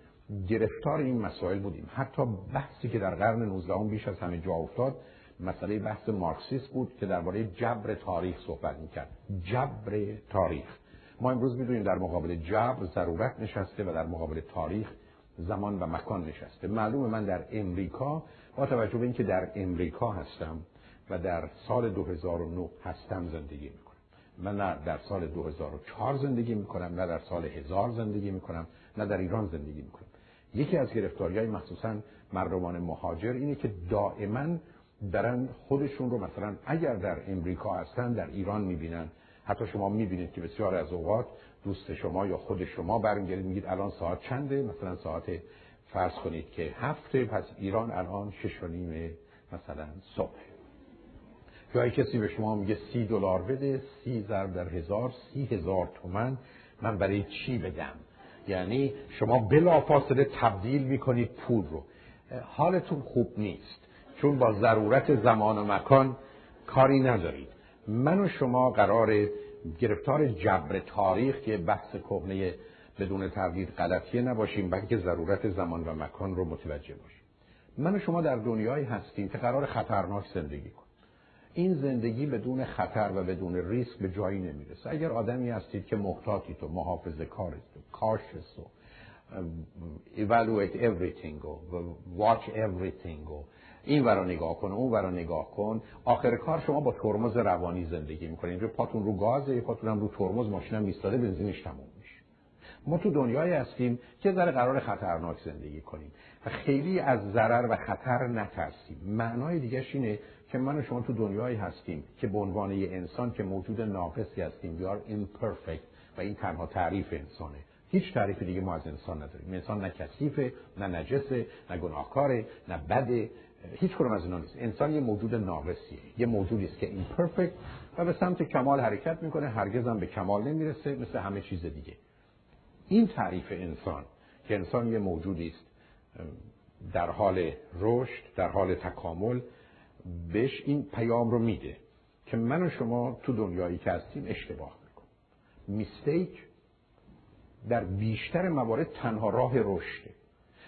گرفتار این مسائل بودیم. حتی بحثی که در قرن 19 بیش از همه جا افتاد مسئله بحث مارکسیست بود که درباره جبر تاریخ صحبت می‌کرد. جبر تاریخ. ما امروز می‌دونیم در مقابل جبر ضرورت نشسته و در مقابل تاریخ زمان و مکان نشسته. معلومه من در امریکا با توجه به اینکه در امریکا هستم و در سال 2009 هستم زندگی می‌کنم. من نه در سال 2004 زندگی می‌کنم نه در سال 1000 زندگی می‌کنم نه در ایران زندگی می‌کنم. یکی از گرفتاری های مخصوصا مردمان مهاجر اینه که دائما دارن خودشون رو مثلا اگر در امریکا هستن در ایران می‌بینن. حتی شما می‌بینید که بسیار از اوقات دوست شما یا خود شما برمیگردید میگید الان ساعت چنده؟ مثلا ساعت فرض کنید که هفته پس ایران الان شش و نیم مثلا صبح. یا کسی به شما میگه سی دلار بده سی ضرب در هزار سی هزار تومن. من برای چی بدم یعنی شما بلافاصله تبدیل می‌کنید پول رو. حالتون خوب نیست. چون با ضرورت زمان و مکان کاری ندارید. من و شما قرار گرفتار جبر تاریخ که بحث کهنه بدون تردید غلطیه نباشیم بلکه ضرورت زمان و مکان رو متوجه باشیم. من و شما در دنیایی هستیم که قرار خطرناک زندگی کنیم. این زندگی بدون خطر و بدون ریسک به جایی نمی‌رسه. اگر آدمی هستید که محتاطی تو محافظه کارید تو کاشس و evaluate everything و watch everything این ورا نگاه کن اون ورا نگاه کن. آخر کار شما با ترمز روانی زندگی می‌کنید پاتون رو گازه پاتون هم رو ترمز ماشینم ایستاده بنزینش تموم میشه. ما تو دنیایی هستیم که ذره قرار خطرناک زندگی کنیم. و خیلی از ضرر و خطر نترسیم. معنای دیگهش اینه که من و شما تو دنیایی هستیم که به عنوان یه انسان که موجود ناقصی هستیم. We are imperfect و این تنها تعریف انسانه. هیچ تعریف دیگه ما از انسان نداریم. انسان نه کثیفه نه نجسه نه گناهکاره نه بده هیچ کنم از اینا نیست. انسان یه موجود ناقصیه. یه موجودی است که imperfect و به سمت کمال حرکت می‌کنه. هرگز هم به کمال نمی‌رسه مثل همه چیز دیگه. این تعریف انسان که انسان یه موجودی است در حال رشد در حال تکامل بهش این پیام رو میده که من و شما تو دنیایی که هستیم اشتباه می‌کنیم. میستیک در بیشتر موارد تنها راه رشده.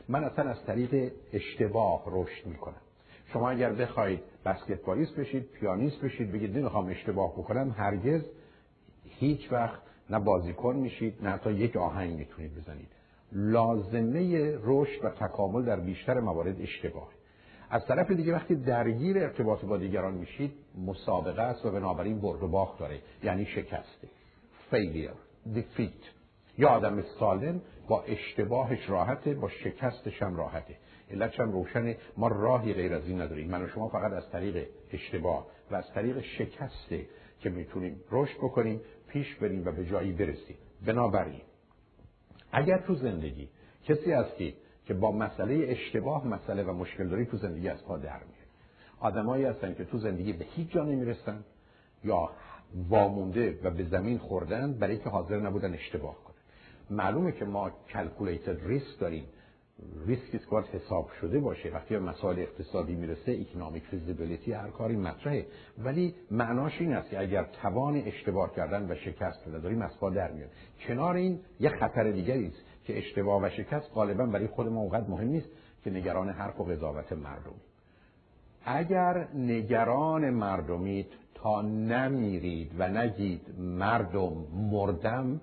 من اصلا از طریق اشتباه رشد می‌کنم. شما اگر بخواید بسکتبالیست بشید پیانیست بشید بگید نمی‌خوام اشتباه بکنم. هرگز هیچ وقت نه بازیکن میشید نه تا یک آهنگ می‌تونید بزنید. لازمه رشد و تکامل در بیشتر موارد اشتباه. از طرف دیگه وقتی درگیر ارتباط با دیگران میشید مسابقه است و بنابراین برد و باخت داره یعنی شکسته فیلیر دیفیت یا آدم سالم با اشتباهش راحته با شکستش هم راحته. علتش هم روشنه. ما راهی غیر از این نداریم. من و شما فقط از طریق اشتباه و از طریق شکسته که می‌تونیم رشد بکنیم پیش بریم و به جایی برسیم. بنابراین اگر تو زندگی کسی هستی که با مسئله اشتباه مسئله و مشکل داری تو زندگی از پا در میاد آدمایی هستن که تو زندگی به هیچ جا نمی‌رسن یا وامونده و به زمین خوردن برای که حاضر نبودن اشتباه کنن. معلومه که ما calculated risk داریم. ریسکی که باید حساب شده باشه. وقتی به مسائل اقتصادی می‌رسه economic feasibility هر کاری مطرحه. ولی معناش این است که اگر توان اشتباه کردن و شکست نداریم از پا در میاد. کنار این یه خطر دیگری است که اشتباه و شکست غالبا برای خود ما اونقدر مهم نیست که نگران حرف و قضاوت مردم. اگر نگران مردمید تا نمیرید و نگید مردم مردم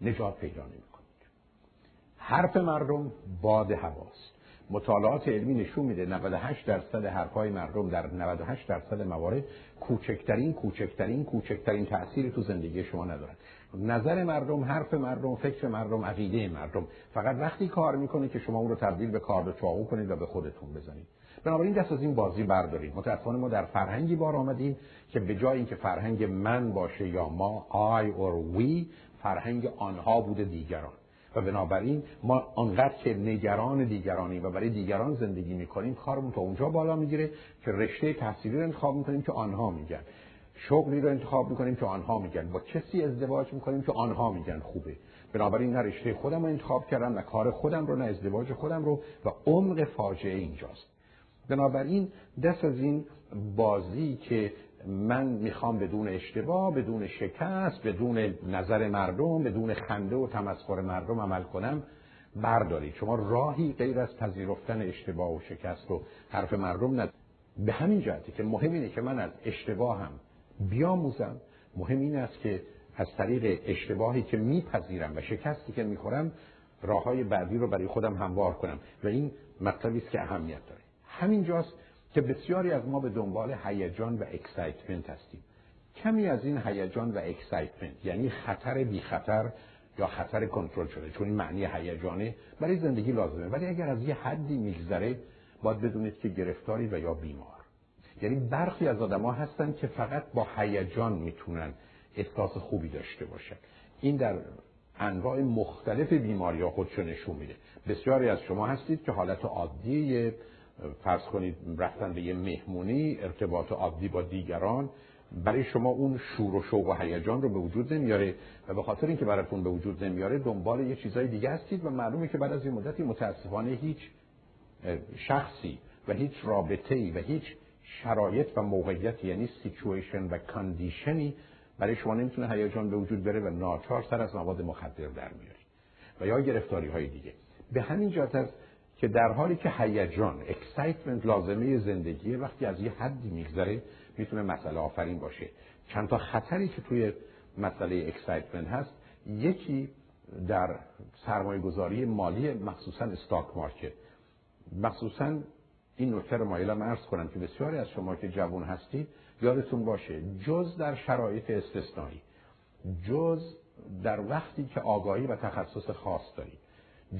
نجات پیدا نمی حرف مردم باد هواست. مطالعات علمی نشون میده 98 درصد حرفهای مردم در 98 درصد موارد کوچکترین کوچکترین کوچکترین تأثیری تو زندگی شما ندارن. نظر مردم حرف مردم فکر مردم عقیده مردم. فقط وقتی کار می‌کنه که شما اون رو تبدیل به کار چاقو کنید و به خودتون بزنید. بنابراین دست از این بازی بردارید. متاسفانه ما در فرهنگی بار آمدیم که به جای اینکه فرهنگ من باشه یا ما I or we فرهنگ آنها بوده دیگران. و بنابراین ما آنقدر که نگران دیگرانیم و برای دیگران زندگی می‌کنیم کارمون تا اونجا بالا می‌گیره که رشته تحصیلی رو انتخاب می‌کنیم که آنها میگن. شغلی رو انتخاب می‌کنیم که آنها میگن. با کسی ازدواج می‌کنیم که آنها میگن خوبه. بنابراین نه رشته خودم رو انتخاب کردم نه کار خودم رو نه ازدواج خودم رو و عمق فاجعه اینجاست. بنابراین دست از این بازی که من می‌خوام بدون اشتباه بدون شکست بدون نظر مردم بدون خنده و تمسخر مردم عمل کنم بردارید. شما راهی غیر از پذیرفتن اشتباه و شکست و حرف مردم ند. به همین جهتی که مهم اینه که من از اشتباهم بیاموزم. مهم این است که از طریق اشتباهی که میپذیرم و شکستی که می‌خورم راه های بعدی رو برای خودم هموار کنم. و این مطلبی است که اهمیت داره. همینجاست که بسیاری از ما به دنبال هیجان و excitement هستیم. کمی از این هیجان و excitement یعنی خطر بی خطر یا خطر کنترل شده چون این معنی هیجانه برای زندگی لازمه. ولی اگر از یه حدی میگذره باید بدونید که گرفتاری و یا بیمار. یعنی برخی از آدما هستن که فقط با هیجان می‌تونن احساس خوبی داشته باشن. این در انواع مختلف بیماری ها خودشو نشون میده. بسیاری از شما هستید که حالت عادی فرض کنید رفتن به یه مهمونی ارتباط عادی با دیگران برای شما اون شور و شوق و هیجان رو به وجود نمیاره و به خاطر اینکه براتون به وجود نمیاره دنبال یه چیزای دیگه هستید و معلومه که بعد از این مدتی متاسفانه هیچ شخصی و هیچ رابطه ای و هیچ شرایط و موقعیت یعنی situation و condition ی برای شما نمی‌تونه هیجان به وجود بیاره و ناچار سر از مواد مخدر در میاری و یا گرفتاری های دیگه. به همین جهت است که در حالی که هیجان excitement لازمه زندگی وقتی از یه حدی میگذره می‌تونه مسئله آفرین باشه. چند تا خطری که توی مسئله excitement هست یکی در سرمایه گذاری مالی مخصوصا استاک مارکت مخصوصا این نکته رو مایلم ارز کنم که بسیاری از شما که جوان هستید یادتون باشه جز در شرایط استثنایی جز در وقتی که آگاهی و تخصص خاص دارید.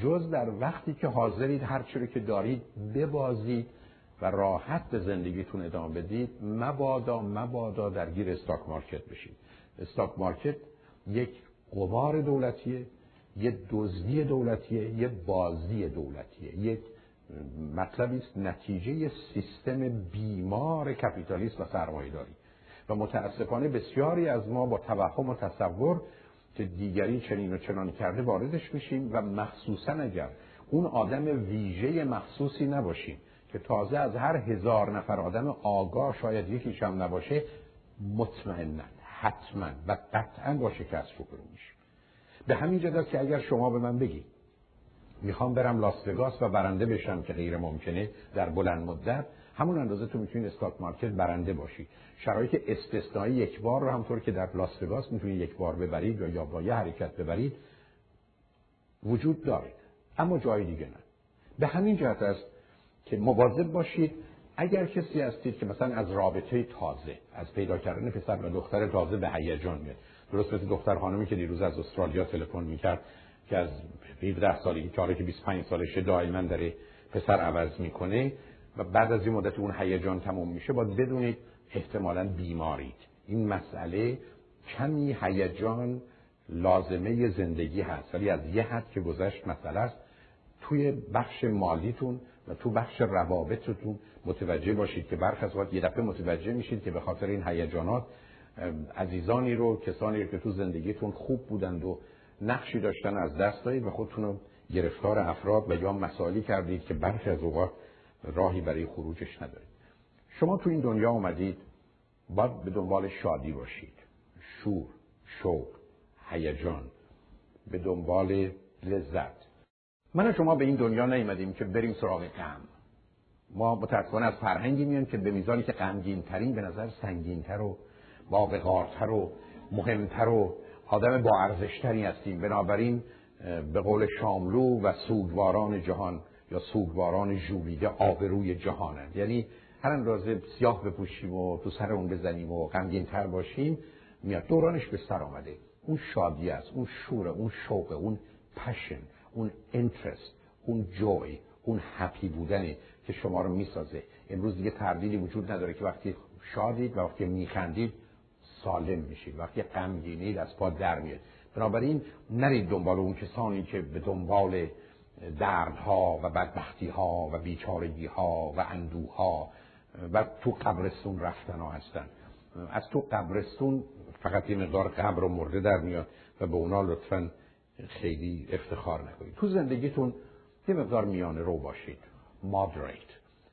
جز در وقتی که حاضرید هر چیزی که دارید ببازید و راحت به زندگیتون ادامه بدید مبادا مبادا درگیر استاک مارکت بشید. استاک مارکت یک قمار دولتیه یه دزدی دولتیه یه بازی دولتیه. یک مطلبی است نتیجه سیستم بیمار کپیتالیسم و سرمایه‌داری. و متاسفانه بسیاری از ما با توهم و تصور که دیگری چنین و چنان کرده واردش میشیم و مخصوصا اگر اون آدم ویژه مخصوصی نباشیم که تازه از هر هزار نفر آدم آگاه شاید یکیش هم نباشه مطمئنا حتما و قطعا با شکست روبرو میشیم. به همین جد که اگر شما به من بگید می‌خوام برم لاس و برنده بشم که غیر ممکنه در بلند مدت همون اندازه تو می‌تونی استاک مارکت برنده باشی. شرایط استثنایی یک بار رو همطور که در لاس وگاس می‌تونی یک بار ببرید یا یا با یه حرکت ببرید وجود داره. اما جای دیگه نه. به همین جهت است که مواظب باشید اگر کسی هستید که مثلا از رابطه تازه از پیدا کردن پسر و دختر تازه به هیجان میاد. درست مثل دختر خانمی که دیروز از استرالیا تلفن می‌کرد که از 17 سالگی که که 25 سالشه دائما داره پسر عوض می‌کنه. و بعد از این مدت اون هیجان تموم میشه باید بدونید احتمالا بیمارید. این مسئله کمی هیجان لازمه زندگی هست ولی از یه حد که گذشت مسئله است. توی بخش مالیتون و تو بخش روابطتون متوجه باشید که برخ از یه دفعه متوجه میشید که به خاطر این هیجانات عزیزانی رو کسانی رو که تو زندگیتون خوب بودند و نقشی داشتن از دست دادید و خودتون رو گرفتار افراد و یا مسائلی کردید که برخی از اوقات راهی برای خروجش ندارید. شما تو این دنیا آمدید باید به دنبال شادی باشید. شور شوق هیجان به دنبال لذت. من شما به این دنیا نیومدیم که بریم سراغ غم. ما متاسفانه از فرهنگی میان که به میزانی که غمگین ترین به نظر سنگین تر و باقارتر و مهمتر و آدم با ارزشتری هستیم. بنابراین به قول شاملو و سوگواران جهان یا سوگواران ژولیده آبروی جهانند. یعنی هر اندازه سیاه بپوشیم و تو سر اون بزنیم و غمگین تر باشیم میاد. دورانش به سر آمده. اون شادی است اون شور اون شوق اون پشن اون انترست اون جوی اون هپی بودنه که شما رو می‌سازه. امروز دیگه تردیدی وجود نداره که وقتی شادید و وقتی میخندید سالم میشید وقتی غمگینید از پا در میاد. بنابراین نرید دنبال اون کسانی که به دنبال دردها و بدبختی و بیچارگی ها و اندوه ها و تو قبرستون رفتن ها هستن. از تو قبرستون فقط یه مقدار قبر و مرده در میاد و به اونا لطفا خیلی افتخار نکنید. تو زندگیتون یه مقدار میانه رو باشید. مادریت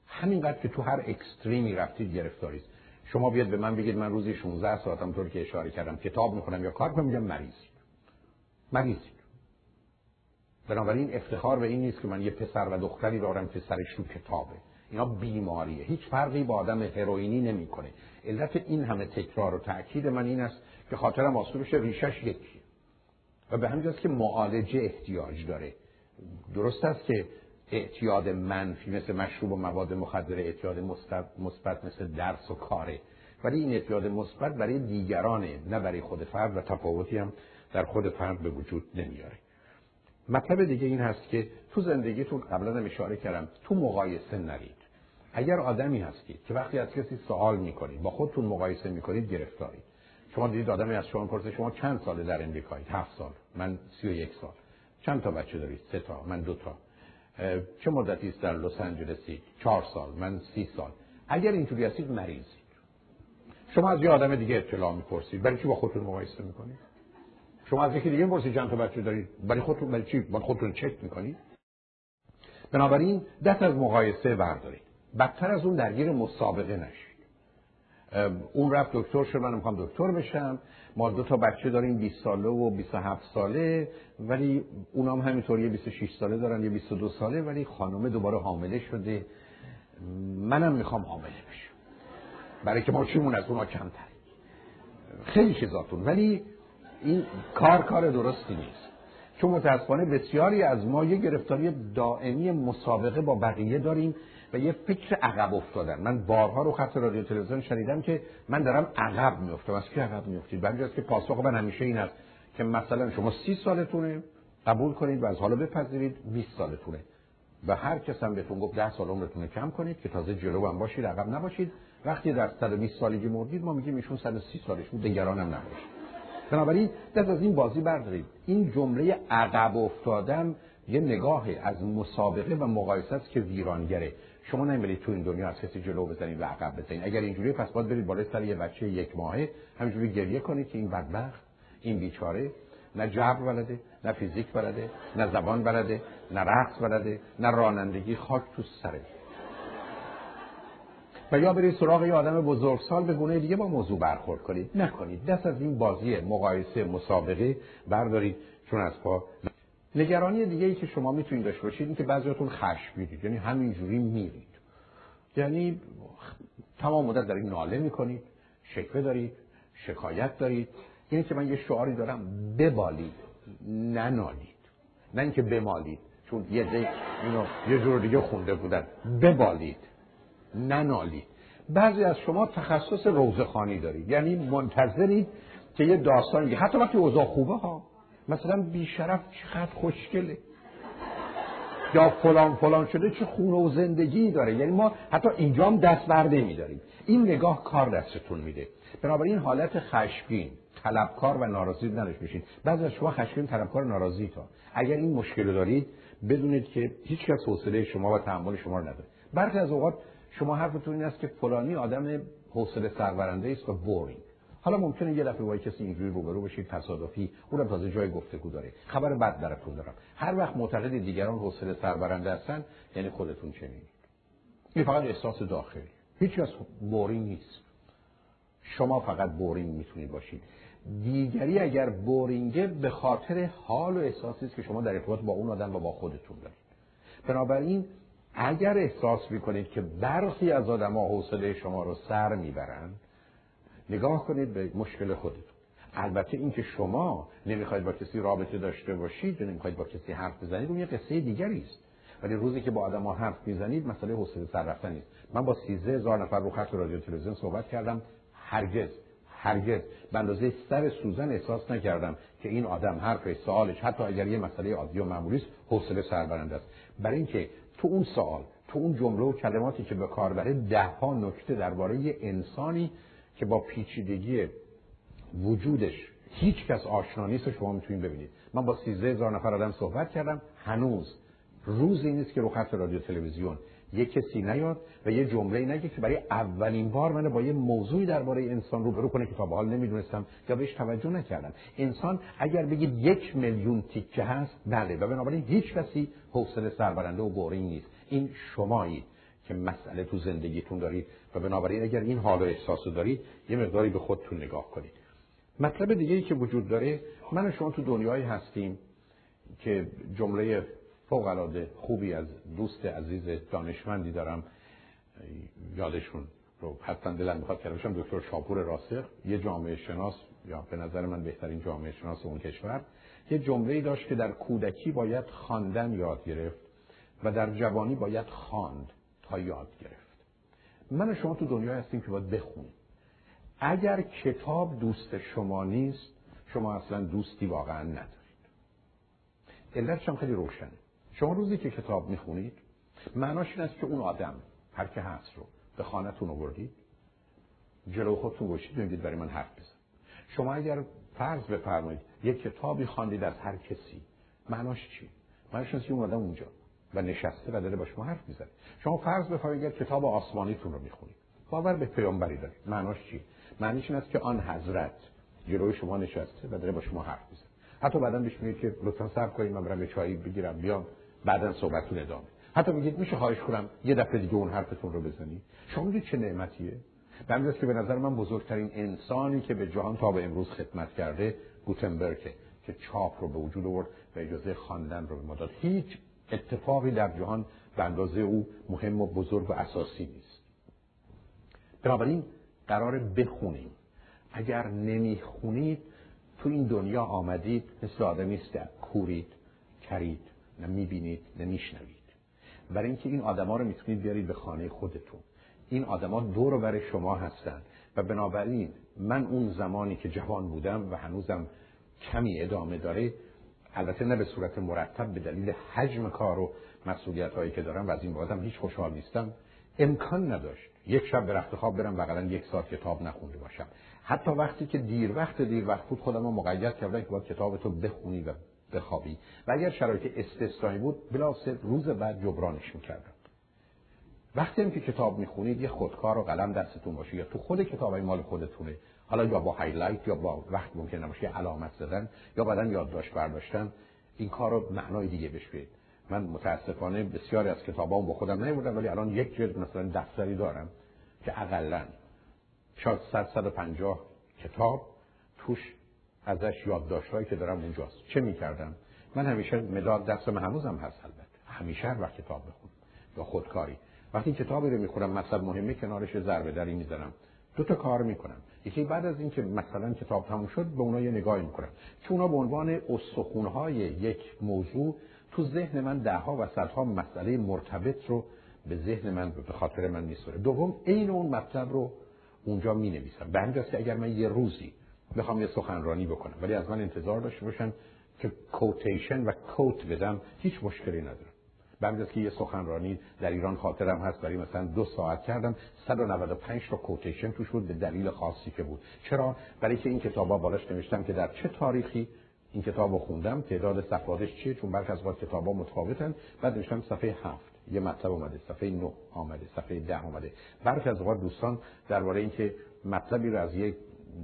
همینقدر که تو هر اکستریمی رفتید گرفتارید شما بیاد به من بگید من روزی 16 ساعتم طور که اشاره کردم کتاب می‌خونم یا کار کنم میگم مریضید مریضید بنابراین افتخار به این نیست که من یه پسر و دختری دارم که سرش تو کتابه. اینا بیماریه. هیچ فرقی با آدم هروئینی نمی‌کنه. علت این همه تکرار و تاکید من این است که خاطرم آسون بشه ریشش یکیه و به همین که معالجه احتیاج داره. درست است که اعتیاد منفی مثل مشروب و مواد مخدر اعتیاد مثبت مثل درس و کاره. ولی این اعتیاد مثبت برای دیگرانه نه برای خود فرد و تفاوتی هم در خود فرد به وجود نمیاره. مطلب دیگه این هست که تو زندگیتون قبلا هم اشاره کردم تو مقایسه نرید. اگر آدمی هستید که وقتی از کسی سوال می‌کنید با خودتون مقایسه می‌کنید گرفتارید. شما دیدید آدمی از شما پرسه شما چند ساله در امریکایید هفت سال. من سی و یک سال. چند تا بچه دارید? سه تا. من دو تا. چه مدتی است در لس آنجلسی چهار سال. من سی سال. اگر اینطوری هستید مریضید. شما از یه آدم دیگه اطلاع می‌پرسید. برای چی با خودتون مقایسه می‌کنید؟ شما از یکی دیگه می‌پرسید چند تا بچه دارید برای خودتون برای چی؟ با خودتون چک می‌کنید بنابراین دست از مقایسه بردارید. بدتر از اون درگیر مسابقه نشید. اون رفت دکتر شد من می‌خوام دکتر بشم. ما دو تا بچه داریم 20 ساله و 27 ساله ولی اونام همینطور یه 26 ساله دارن یه 22 ساله ولی خانم دوباره حامله شده. منم می‌خوام حامله بشم. برای که ما چیمون از اونا کمتر خیلی چیزاتون. ولی این کار کار درستی نیست. چون متاسفانه بسیاری از ما یه گرفتاری دائمی مسابقه با بقیه داریم و یه فکر عقب افتادن. من بارها رو خط رادیو تلویزیون شنیدم که من دارم عقب میفتم از که عقب میفتید بعد که پاسخ من همیشه این است که مثلا شما سی سالتونه قبول کنید و از حالا بپذیرید 20 سالتونه. و هر کس هم بهتون گفت 10 سال عمرتون کم کنید که تازه جلو هم باشید عقب نباشید. وقتی در 120 سالگی مردید ما میگیم ایشون 130 سالش بود نباشید. بنابراین دست از این بازی بردارید این جمله عقب افتادن یه نگاهی از مسابقه و مقایسه است که ویرانگره. شما نمیرید تو این دنیا از کسی جلو بزنید و عقب بزنید. اگر اینجوری پس باید برید بالای سر یه بچه یک ماهه همینجوری گریه کنید که این بدبخت این بیچاره نه جبر بلده نه فیزیک بلده نه زبان بلده نه رقص بلده نه رانندگی خاک تو سره و یا برید سراغ یه آدم بزرگسال به گونه دیگه با موضوع برخورد کنید. نکنید. دست از این بازی مقایسه مسابقه بردارید چون از پا نگرانی دیگه ای که شما می‌تونید داشته باشید این که بعضیاتون خشمگینید یعنی همینجوری میرید. یعنی تمام مدت دارید ناله می‌کنید شکوه دارید شکایت دارید. یعنی که من یه شعاری دارم ببالید ننالید. نه اینکه بمالید چون یه اینو یه جور دیگه خونده بودن. ببالید. ننالید بعضی از شما تخصص روزخانی دارید یعنی منتظرید که یه داستان حتی وقتی اوضاع خوبه ها. مثلا بیشرف چقدر خوشگله. یا فلان فلان شده چه خونه و زندگی داره. یعنی ما حتی اینجا هم دست برده میداریم. این نگاه کار دستتون میده. بنابراین حالت خشمگین طلبکار و ناراضی نداشت بشین بعضی از شما خشمگین طلبکار ناراضی تا. اگر این مشکل دارید بدونید که هیچ کس حوصله شما و تحمل شما رو نداره. برخی از اوقات شما حرفتون این است که فلانی آدم حوصله سربرنده است و boring حالا ممکنه یه دفعه با کسی اینجوری روبرو بشید تصادفی اونم تازه جای گفتگو داره. خبر بد براتون دارم. هر وقت معتقدید دیگران حوصله سربرنده هستن یعنی خودتون چنین این فقط احساس داخلی. هیچ از boring نیست. شما فقط boring می‌تونید باشید. دیگری اگر بورینگه به خاطر حال و احساسی است که شما در ارتباط با اون آدم و با خودتون دارید. بنابراین اگر احساس می‌کنید که برخی از آدما حوصله شما رو سر می‌برند نگاه کنید به مشکل خودتون. البته اینکه شما نمی‌خواید با کسی رابطه داشته باشید یا نمی‌خواید با کسی حرف بزنید اون یه قصه دیگری است. ولی روزی که با آدم ها حرف می‌زنید مسئله حوصله سر رفتن نیست. من با 13 هزار نفر رو خط رادیو تلویزیون صحبت کردم هرگز هرگز. به اندازه سر سوزن احساس نکردم که این آدم حرف سوالش حتی اگر یه مسئله عادی و معمولی است حوصله سربرنده است. برای اینکه تو اون سوال تو اون جمله و کلماتی که به کار بره ده ها نکته درباره انسانی که با پیچیدگی وجودش هیچ کس آشنا نیست شما می‌تونید ببینید. من با 13 هزار نفر آدم صحبت کردم هنوز روزی نیست که رو خط رادیو تلویزیون. یه کسی نیاد و یه جمله نگه که برای اولین بار من با یه موضوعی درباره انسان روبرو کنه که تا به حال نمی‌دونستم یا بهش توجه نکردم. انسان اگر بگید یک میلیون تیکه هست بله. و بنابراین هیچ کسی حوصله سربرنده و بورینگ نیست. این شمایید که مسئله تو زندگیتون دارید و بنابراین اگر این حال و احساس دارید یه مقداری به خودتون نگاه کنید. مطلب دیگه ای که وجود داره من و شما تو دنیایی هستیم که جمله فوق العاده خوبی از دوست عزیز دانشمندی دارم. یادشون رو حتما دلم می‌خواد باشم. دکتر شاپور راسخ یه جامعه شناس یا به نظر من بهترین جامعه شناس اون کشور. یه جمله داشت که در کودکی باید خواندن یاد گرفت و در جوانی باید خواند تا یاد گرفت. من و شما تو دنیا هستیم که باید بخونیم. اگر کتاب دوست شما نیست شما اصلا دوستی واقعا ندارید. علتش هم خیلی روشنه. شما روزی که کتاب می‌خونید معناش این است که اون آدم هر که هست رو به خانهتون آوردید جلو خودتون گوشید میگید برای من حرف بزن. شما اگر فرض بفرمایید یک کتابی خواندید از هر کسی معناش چی؟ معناش که اون آدم اونجا و نشسته و داره با شما حرف می‌زنه. شما فرض بفرمایید کتاب آسمانیتون رو می‌خونید باور به پیامبری دارید. معناش چی؟ معنیش این است که آن حضرت جلوی شما نشسته و داره با شما حرف می‌زنه. حتی بعدا بهش که لطفا صبر کنید من برم چایی بگیرم بیام. بعدا صحبتتون ادامه. حتی میگید میشه خواهش کنم یه دفعه دیگه اون حرفتون رو بزنید شما میگید چه نعمتیه؟ به که به نظر من بزرگترین انسانی که به جهان تا به امروز خدمت کرده گوتنبرگه که چاپ رو به وجود آورد و اجازه خواندن رو به ما داد. هیچ اتفاقی در جهان به اندازه او مهم و بزرگ و اساسی نیست. بنابراین قرار بخونیم. اگر نمی‌خونید تو این دنیا آمدید مثل آدمی است کورید کرید. نه می‌بینید نه میشنوید. برای اینکه این آدما رو می‌تونید بیارید به خانه خودتون. این آدما دور برای شما هستند و بنابراین من اون زمانی که جوان بودم و هنوزم کمی ادامه داره البته نه به صورت مرتب به دلیل حجم کار و مسئولیت هایی که دارم و از این بازم هیچ خوشحال نیستم. امکان نداشت یک شب به رخت خواب برم یک ساعت کتاب نخونده باشم. حتی وقتی که دیر وقت دیر وقت بود خودم رو مقید کردم که باید کتاب تو بخونی و بخوابی. و اگر شرایط استثنایی بود بلافاصله روز بعد جبرانش می‌کردم. وقتی هم که کتاب می‌خونید یه خودکار و قلم دستتون باشه یا تو خود کتاب مال خودتونه. حالا یا با هایلایت یا با وقت ممکن نباشه علامت زدن یا بعدا یادداشت برداشتن این کار رو معنای دیگه بهش من متاسفانه بسیاری از کتابام با خودم نمیبردم ولی الان یک جلد مثلا دفتری دارم که اقلا شاید 150 کتاب توش ازش یادداشتهایی که دارم اونجاست. چه می‌کردم؟ من همیشه مداد دستم هنوزم هست البته. همیشه هر وقت کتاب بخونم یا خودکاری. وقتی کتابی رو می‌خونم مطلب مهمه کنارش ضربه دری می‌زنم دو تا کار می‌کنم. یکی بعد از اینکه مثلا کتاب تموم شد به اونها یه نگاهی می‌کنم. چون اونا به عنوان استخونهای یک موضوع تو ذهن من دهها و صدها مسئله مرتبط رو به ذهن من به خاطر من میسوره دوم عین اون مطلب رو اونجا می نویسم به که اگر من یه روزی بخوام یه سخنرانی بکنم. ولی از من انتظار داشته باشن که کوتیشن و کوت بدم. هیچ مشکلی ندارم. به که یه سخنرانی در ایران خاطرم هست برای مثلا دو ساعت کردم 195 تا کوتیشن توش بود به دلیل خاصی که بود. چرا؟ برای که این کتابا بالاش نوشتم که در چه تاریخی این کتاب رو خوندم تعداد صفحاتش چیه؟ چون برخی از کتاب ها متفاوتن. بعد نوشتم صفحه هفت. یه مطلب اومده. صفحه 9 آمده صفحه ده اومده. برخی از اوقات دوستان درباره اینکه مطلبی رو از یک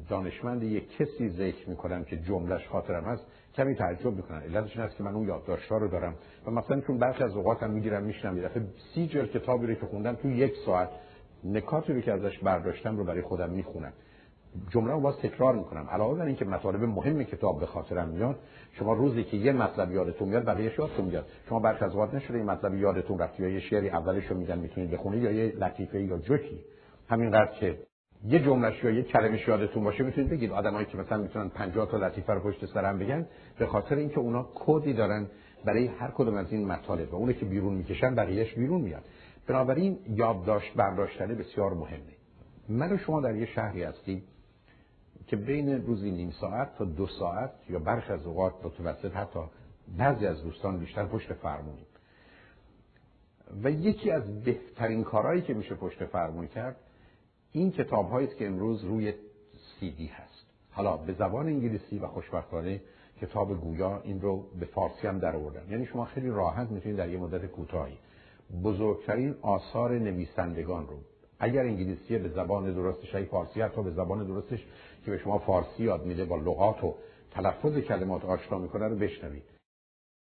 دانشمند یک کسی ذکر می‌کنم که جملش خاطرم هست کمی تعجب می‌کنن علتش این است که من اون یادداشت‌ها رو دارم و مثلا چون برخی از اوقات هم می‌گیرم میشنم یه دفعه سی جلد کتابی رو که خوندم تو یک ساعت نکاتی رو که ازش برداشتم رو برای خودم می‌خونم. جمله رو باز تکرار می‌کنم. علاوه بر اینکه مطالب مهم کتاب به خاطرم میاد شما روزی که یه مطلب یادتون میاد بقیه یادتون میاد. شما برخی از اوقات نشده این مطلب یادتون رفت یا یه شعری اولش رو میگن می‌تونید بخونید یا یه لطیفه یا جوکی. همینقدر که یه جملهش یا یه کلمش یادتون باشه می‌تونید بگید آدمایی که مثلا می‌تونن 50 تا لطیفه رو پشت سرم بگن به خاطر اینکه اونا کدی دارن برای هر کدوم از این مطالب. و اونه که بیرون می‌کشن بقیهش بیرون میاد. بنابراین یادداشت برداشتن بسیار مهمه. من و شما در یه شهری هستیم که بین روزی نیم ساعت تا دو ساعت یا برخی از اوقات متوسط حتی بعضی از دوستان بیشتر پشت فرمونیم. و یکی از بهترین کارهایی که میشه پشت فرمون کرد این کتاب است که امروز روی سیدی هست. حالا به زبان انگلیسی و خوشبختانه کتاب گویا این رو به فارسی هم در آوردن. یعنی شما خیلی راحت می‌تونید در یه مدت کوتاهی بزرگترین آثار نویسندگان رو اگر انگلیسی به زبان درستش ای فارسی حتی به زبان درستش که به شما فارسی یاد میده با لغات و تلفظ کلمات آشنا می‌کنه رو بشنوید.